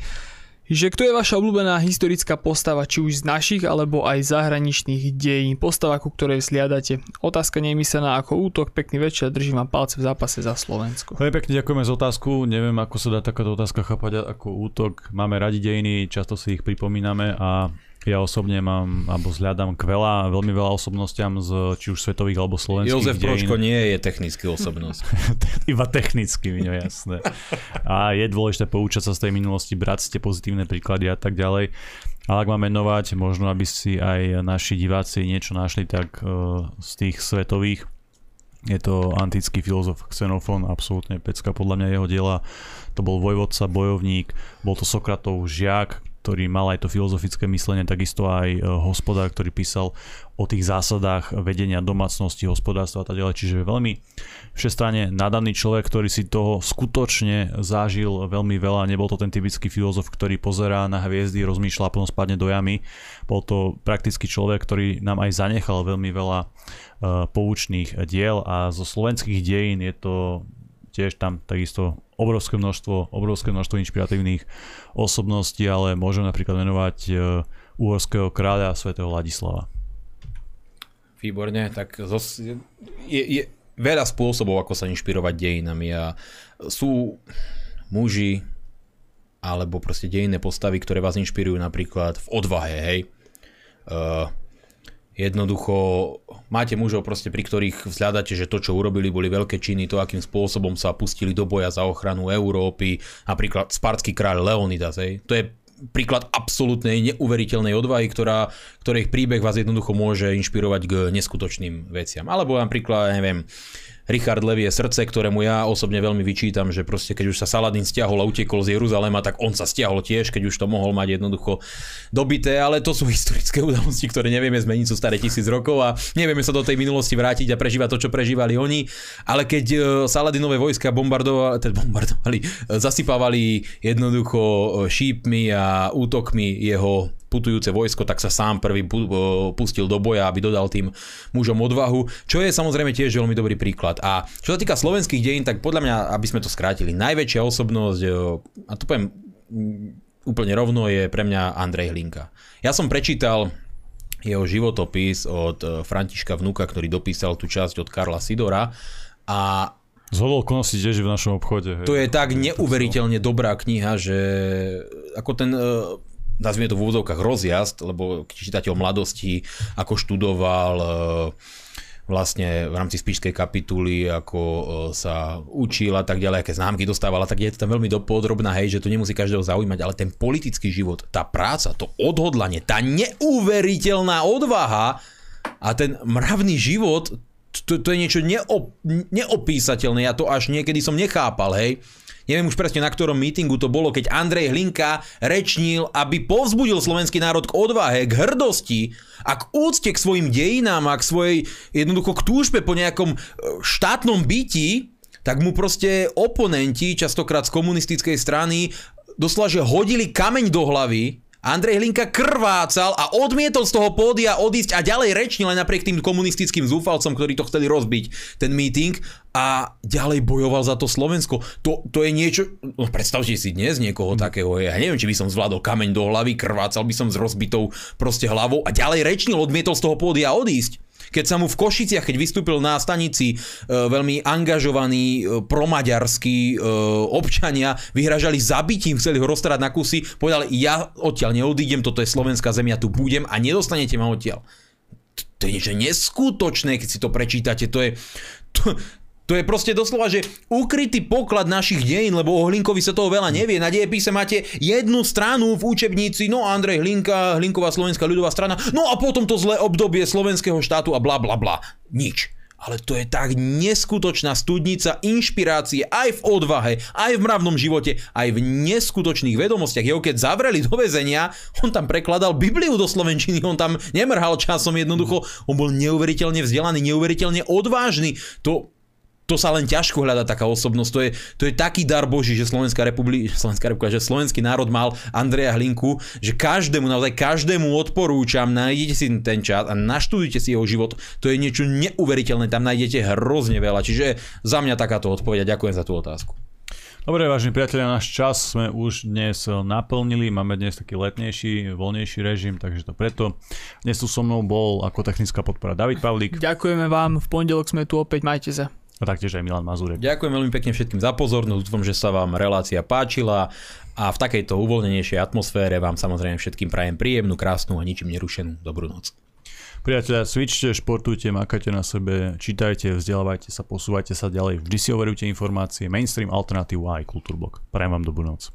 že kto je vaša obľúbená historická postava, či už z našich alebo aj zahraničných dejín, postava, ku ktorej sliadate. Otázka nie ako útok, pekný večer, držím vám palce v zápase za Slovensko. Veľmi pekne ďakujeme za otázku, neviem ako sa dá takáto otázka chápať ako útok. Máme radi dejiny, často si ich pripomíname a ja osobne mám, alebo zhľadám k veľa, veľmi veľa osobnostiam z či už svetových alebo slovenských Jozef dejín. Pročko nie je technický osobnosť. [LAUGHS] Iba technicky, mi jasné. A je dôležité poučať sa z tej minulosti, brať ste pozitívne príklady a tak ďalej. Ale ak mám menovať, možno aby si aj naši diváci niečo našli, tak uh, z tých svetových je to antický filozof Xenofón, absolútne pecka podľa mňa jeho diela. To bol vojvodca, bojovník, bol to Sokratov žiak, ktorý mal aj to filozofické myslenie, takisto aj e, hospodár, ktorý písal o tých zásadách vedenia domácnosti, hospodárstva a tak ďalej. Čiže veľmi všestranne nadaný človek, ktorý si toho skutočne zažil veľmi veľa. Nebol to ten typický filozof, ktorý pozerá na hviezdy, rozmýšľa a potom spadne do jamy. Bol to praktický človek, ktorý nám aj zanechal veľmi veľa uh, poučných diel a zo slovenských dejín je to tiež tam takisto obrovské množstvo, obrovské množstvo inšpiratívnych osobností, ale môžem napríklad menovať e, uhorského kráľa svätého Ladislava. Výborne, tak zos, je, je veľa spôsobov, ako sa inšpirovať dejinami a sú muži alebo proste dejinné postavy, ktoré vás inšpirujú napríklad v odvahe, hej. Uh, Jednoducho máte mužov proste, pri ktorých vzhľadáte, že to, čo urobili, boli veľké činy, to, akým spôsobom sa pustili do boja za ochranu Európy, napríklad spartský kráľ Leonidas, hej. To je príklad absolútnej neuveriteľnej odvahy, ktorá, ktorej príbeh vás jednoducho môže inšpirovať k neskutočným veciam. Alebo napríklad, neviem, Richard Levie srdce, ktorému ja osobne veľmi vyčítam, že proste keď už sa Saladin stiahol a utekol z Jeruzalema, tak on sa stiahol tiež, keď už to mohol mať jednoducho dobité, ale to sú historické udalosti, ktoré nevieme zmeniť, sú staré tisíc rokov a nevieme sa do tej minulosti vrátiť a prežívať to, čo prežívali oni. Ale keď e, Saladinové vojska bombardovali, teda bombardovali, e, zasypávali jednoducho e, šípmi a útokmi jeho putujúce vojsko, tak sa sám prvý pustil do boja, aby dodal tým mužom odvahu, čo je samozrejme tiež veľmi dobrý príklad. A čo sa týka slovenských dejín, tak podľa mňa, aby sme to skrátili, najväčšia osobnosť, a to poviem úplne rovno, je pre mňa Andrej Hlinka. Ja som prečítal jeho životopis od e, Františka Vnuka, ktorý dopísal tú časť od Karla Sidora a Zhodol okolností tiež v našom obchode. Hej. To je tak neuveriteľne dobrá kniha, že ako ten e, nazvime to v úvodzovkách rozjazd, lebo čitateľ mladosti, ako študoval e, vlastne v rámci spíšskej kapituly, ako e, sa učil a tak ďalej, aké známky dostával a tak je to tam veľmi dopodrobná, hej, že to nemusí každého zaujímať, ale ten politický život, tá práca, to odhodlanie, tá neuveriteľná odvaha a ten mravný život, to, to je niečo neop, neopísateľné, ja to až niekedy som nechápal, hej neviem už presne na ktorom mítingu to bolo, keď Andrej Hlinka rečnil, aby povzbudil slovenský národ k odvahe, k hrdosti a k úcte k svojim dejinám a k svojej jednoducho k túžbe po nejakom e, štátnom byti, tak mu proste oponenti, častokrát z komunistickej strany, doslova, že hodili kameň do hlavy Andrej Hlinka krvácal a odmietol z toho pódia odísť a ďalej rečnil aj napriek tým komunistickým zúfalcom, ktorí to chceli rozbiť, ten meeting a ďalej bojoval za to Slovensko. To, to je niečo, no predstavte si dnes niekoho takého, ja neviem, či by som zvládol kameň do hlavy, krvácal by som s rozbitou proste hlavou a ďalej rečnil, odmietol z toho pódia odísť. Keď sa mu v Košiciach, keď vystúpil na stanici e, veľmi angažovaní e, promaďarskí e, občania, vyhražali zabitím, chceli ho roztrať na kusy, povedali, ja odtiaľ neodídem, toto je slovenská zem, ja tu budem a nedostanete ma odtiaľ. To je niečo neskutočné, keď si to prečítate, to je... To, to je proste doslova, že ukrytý poklad našich dejín, lebo o Hlinkovi sa toho veľa nevie. Na dejepise máte jednu stranu v učebnici, no Andrej Hlinka, Hlinková slovenská ľudová strana, no a potom to zlé obdobie slovenského štátu a bla bla bla. Nič. Ale to je tak neskutočná studnica inšpirácie aj v odvahe, aj v mravnom živote, aj v neskutočných vedomostiach. Jeho keď zavreli do väzenia, on tam prekladal Bibliu do Slovenčiny, on tam nemrhal časom jednoducho, on bol neuveriteľne vzdelaný, neuveriteľne odvážny. To, to sa len ťažko hľada taká osobnosť. To je, to je taký dar Boží, že Slovenská republika, Slovenská republika, že slovenský národ mal Andreja Hlinku, že každému, naozaj každému odporúčam, nájdete si ten čas a naštudujte si jeho život. To je niečo neuveriteľné, tam nájdete hrozne veľa. Čiže za mňa takáto odpoveď a ďakujem za tú otázku. Dobre, vážení priatelia, náš čas sme už dnes naplnili, máme dnes taký letnejší, voľnejší režim, takže to preto. Dnes tu so mnou bol ako technická podpora David Pavlík. Ďakujeme vám, v pondelok sme tu opäť, majte sa. A taktiež aj Milan Mazurek. Ďakujem veľmi pekne všetkým za pozornosť, dúfam, že sa vám relácia páčila a v takejto uvoľnenejšej atmosfére vám samozrejme všetkým prajem príjemnú, krásnu a ničím nerušenú dobrú noc. Priatelia, cvičte, športujte, makajte na sebe, čítajte, vzdelávajte sa, posúvajte sa ďalej, vždy si overujte informácie, mainstream, alternatívu a aj kultúrblok. Prajem vám dobrú noc.